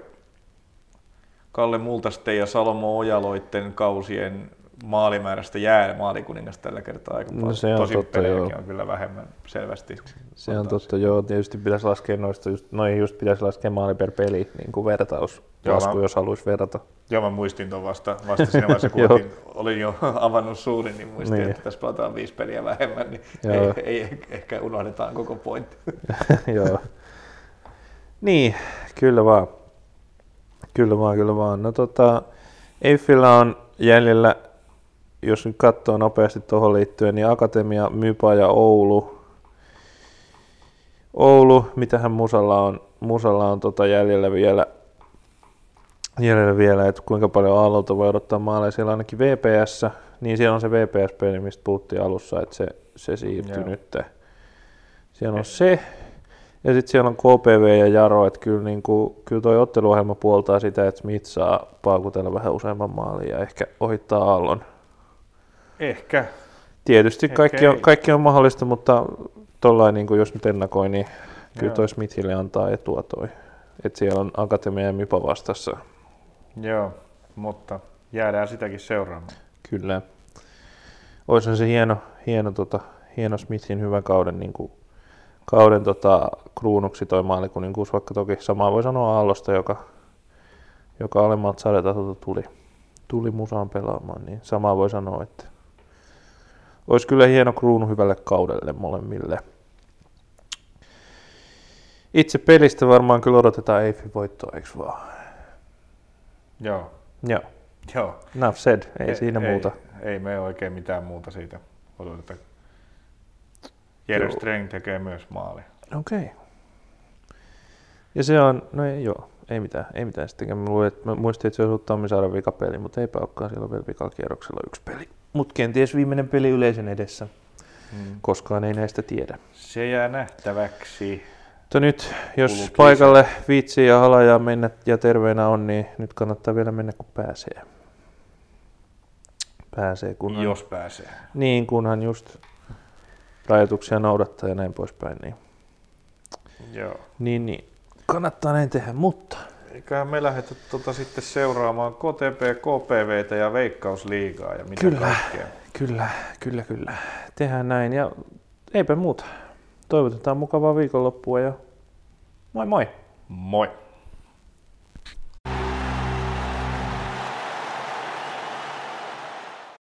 Kalle Multasten ja Salomo Ojaloitten kausien maalimäärästä jää maalikuningas tällä kertaa aika No paljon. se on Tosin totta, joo. on kyllä vähemmän selvästi. se on totta. Joo, tietysti pitäisi laskea noista, just, noihin just pitäisi laskea maali per peli, niin kuin vertaus. Joo, Lasku, mä- jos haluaisi verrata. Joo, mä muistin tuon vasta, vasta siinä vaiheessa, kun Joo. olin, jo avannut suurin, niin muistin, Niin. että tässä pelataan viisi peliä vähemmän, niin Joo. ei, ei, ehkä unohdetaan koko pointti. Joo. Niin, kyllä vaan. Kyllä vaan, kyllä vaan. No tota, Eiffillä on jäljellä, jos nyt katsoo nopeasti tuohon liittyen, niin Akatemia, Mypa ja Oulu. Oulu, mitähän Musalla on, Musalla on tota jäljellä vielä, jäljellä vielä, että kuinka paljon Aallolta voi odottaa maaleja. Siellä on ainakin VPS, niin siellä on se VPS-peli, mistä puhuttiin alussa, että se, se siirtyy Joo. nyt. Siellä on se, ja sitten siellä on KPV ja Jaro, että kyllä, niin kuin, kyllä toi otteluohjelma puoltaa sitä, että Smith saa paukutella vähän useamman maalin ja ehkä ohittaa Aallon. Ehkä. Tietysti Ehkä kaikki on, ei. kaikki on mahdollista, mutta tollain, niin kuin jos nyt ennakoi, niin kyllä Joo. toi Smithille antaa etua toi. Että siellä on Akatemia ja Mypa vastassa. Joo, mutta jäädään sitäkin seuraamaan. Kyllä. Olisi se hieno, hieno, tota, hieno Smithin hyvä kauden, niin kuin, kauden tota, kruunuksi toi maalikuninkuus, vaikka toki samaa voi sanoa Aallosta, joka, joka alemmalta sarjatasolta tuli, tuli musaan pelaamaan, niin samaa voi sanoa, että olisi kyllä hieno kruunu hyvälle kaudelle molemmille. Itse pelistä varmaan kyllä odotetaan Eiffin voittoa, eikö vaan? Joo, Joo, joo. enough said, ei, siinä muuta. Ei, ei me oikein mitään muuta siitä odoteta. Joo. Streng tekee myös maali. Okei. Okay. Ja se on, no ei joo, ei mitään, ei mitään sittenkään. Mä, luulin, että, mä muistin, että se olisi ollut Tammisaaren vikapeli, mutta eipä olekaan, siellä on vielä vikalla kierroksella yksi peli. Mutta kenties viimeinen peli yleisön edessä, Mm. koskaan ei näistä tiedä. Se jää nähtäväksi. Mutta nyt, jos Kuuluu paikalle viitsii ja halajaa mennä ja terveenä on, niin nyt kannattaa vielä mennä, kun pääsee. Pääsee, kunhan, Jos pääsee. niin, kunhan just rajoituksia noudattaa ja näin poispäin. Niin, Joo. niin, niin. kannattaa näin tehdä, mutta Eiköhän me lähdetä tota sitten seuraamaan KTP, KPVtä ja Veikkausliigaa ja mitä Kyllä. kaikkea. Kyllä, kyllä, kyllä. Tehdään näin ja eipä muuta. Toivotetaan mukavaa viikonloppua ja moi moi! Moi!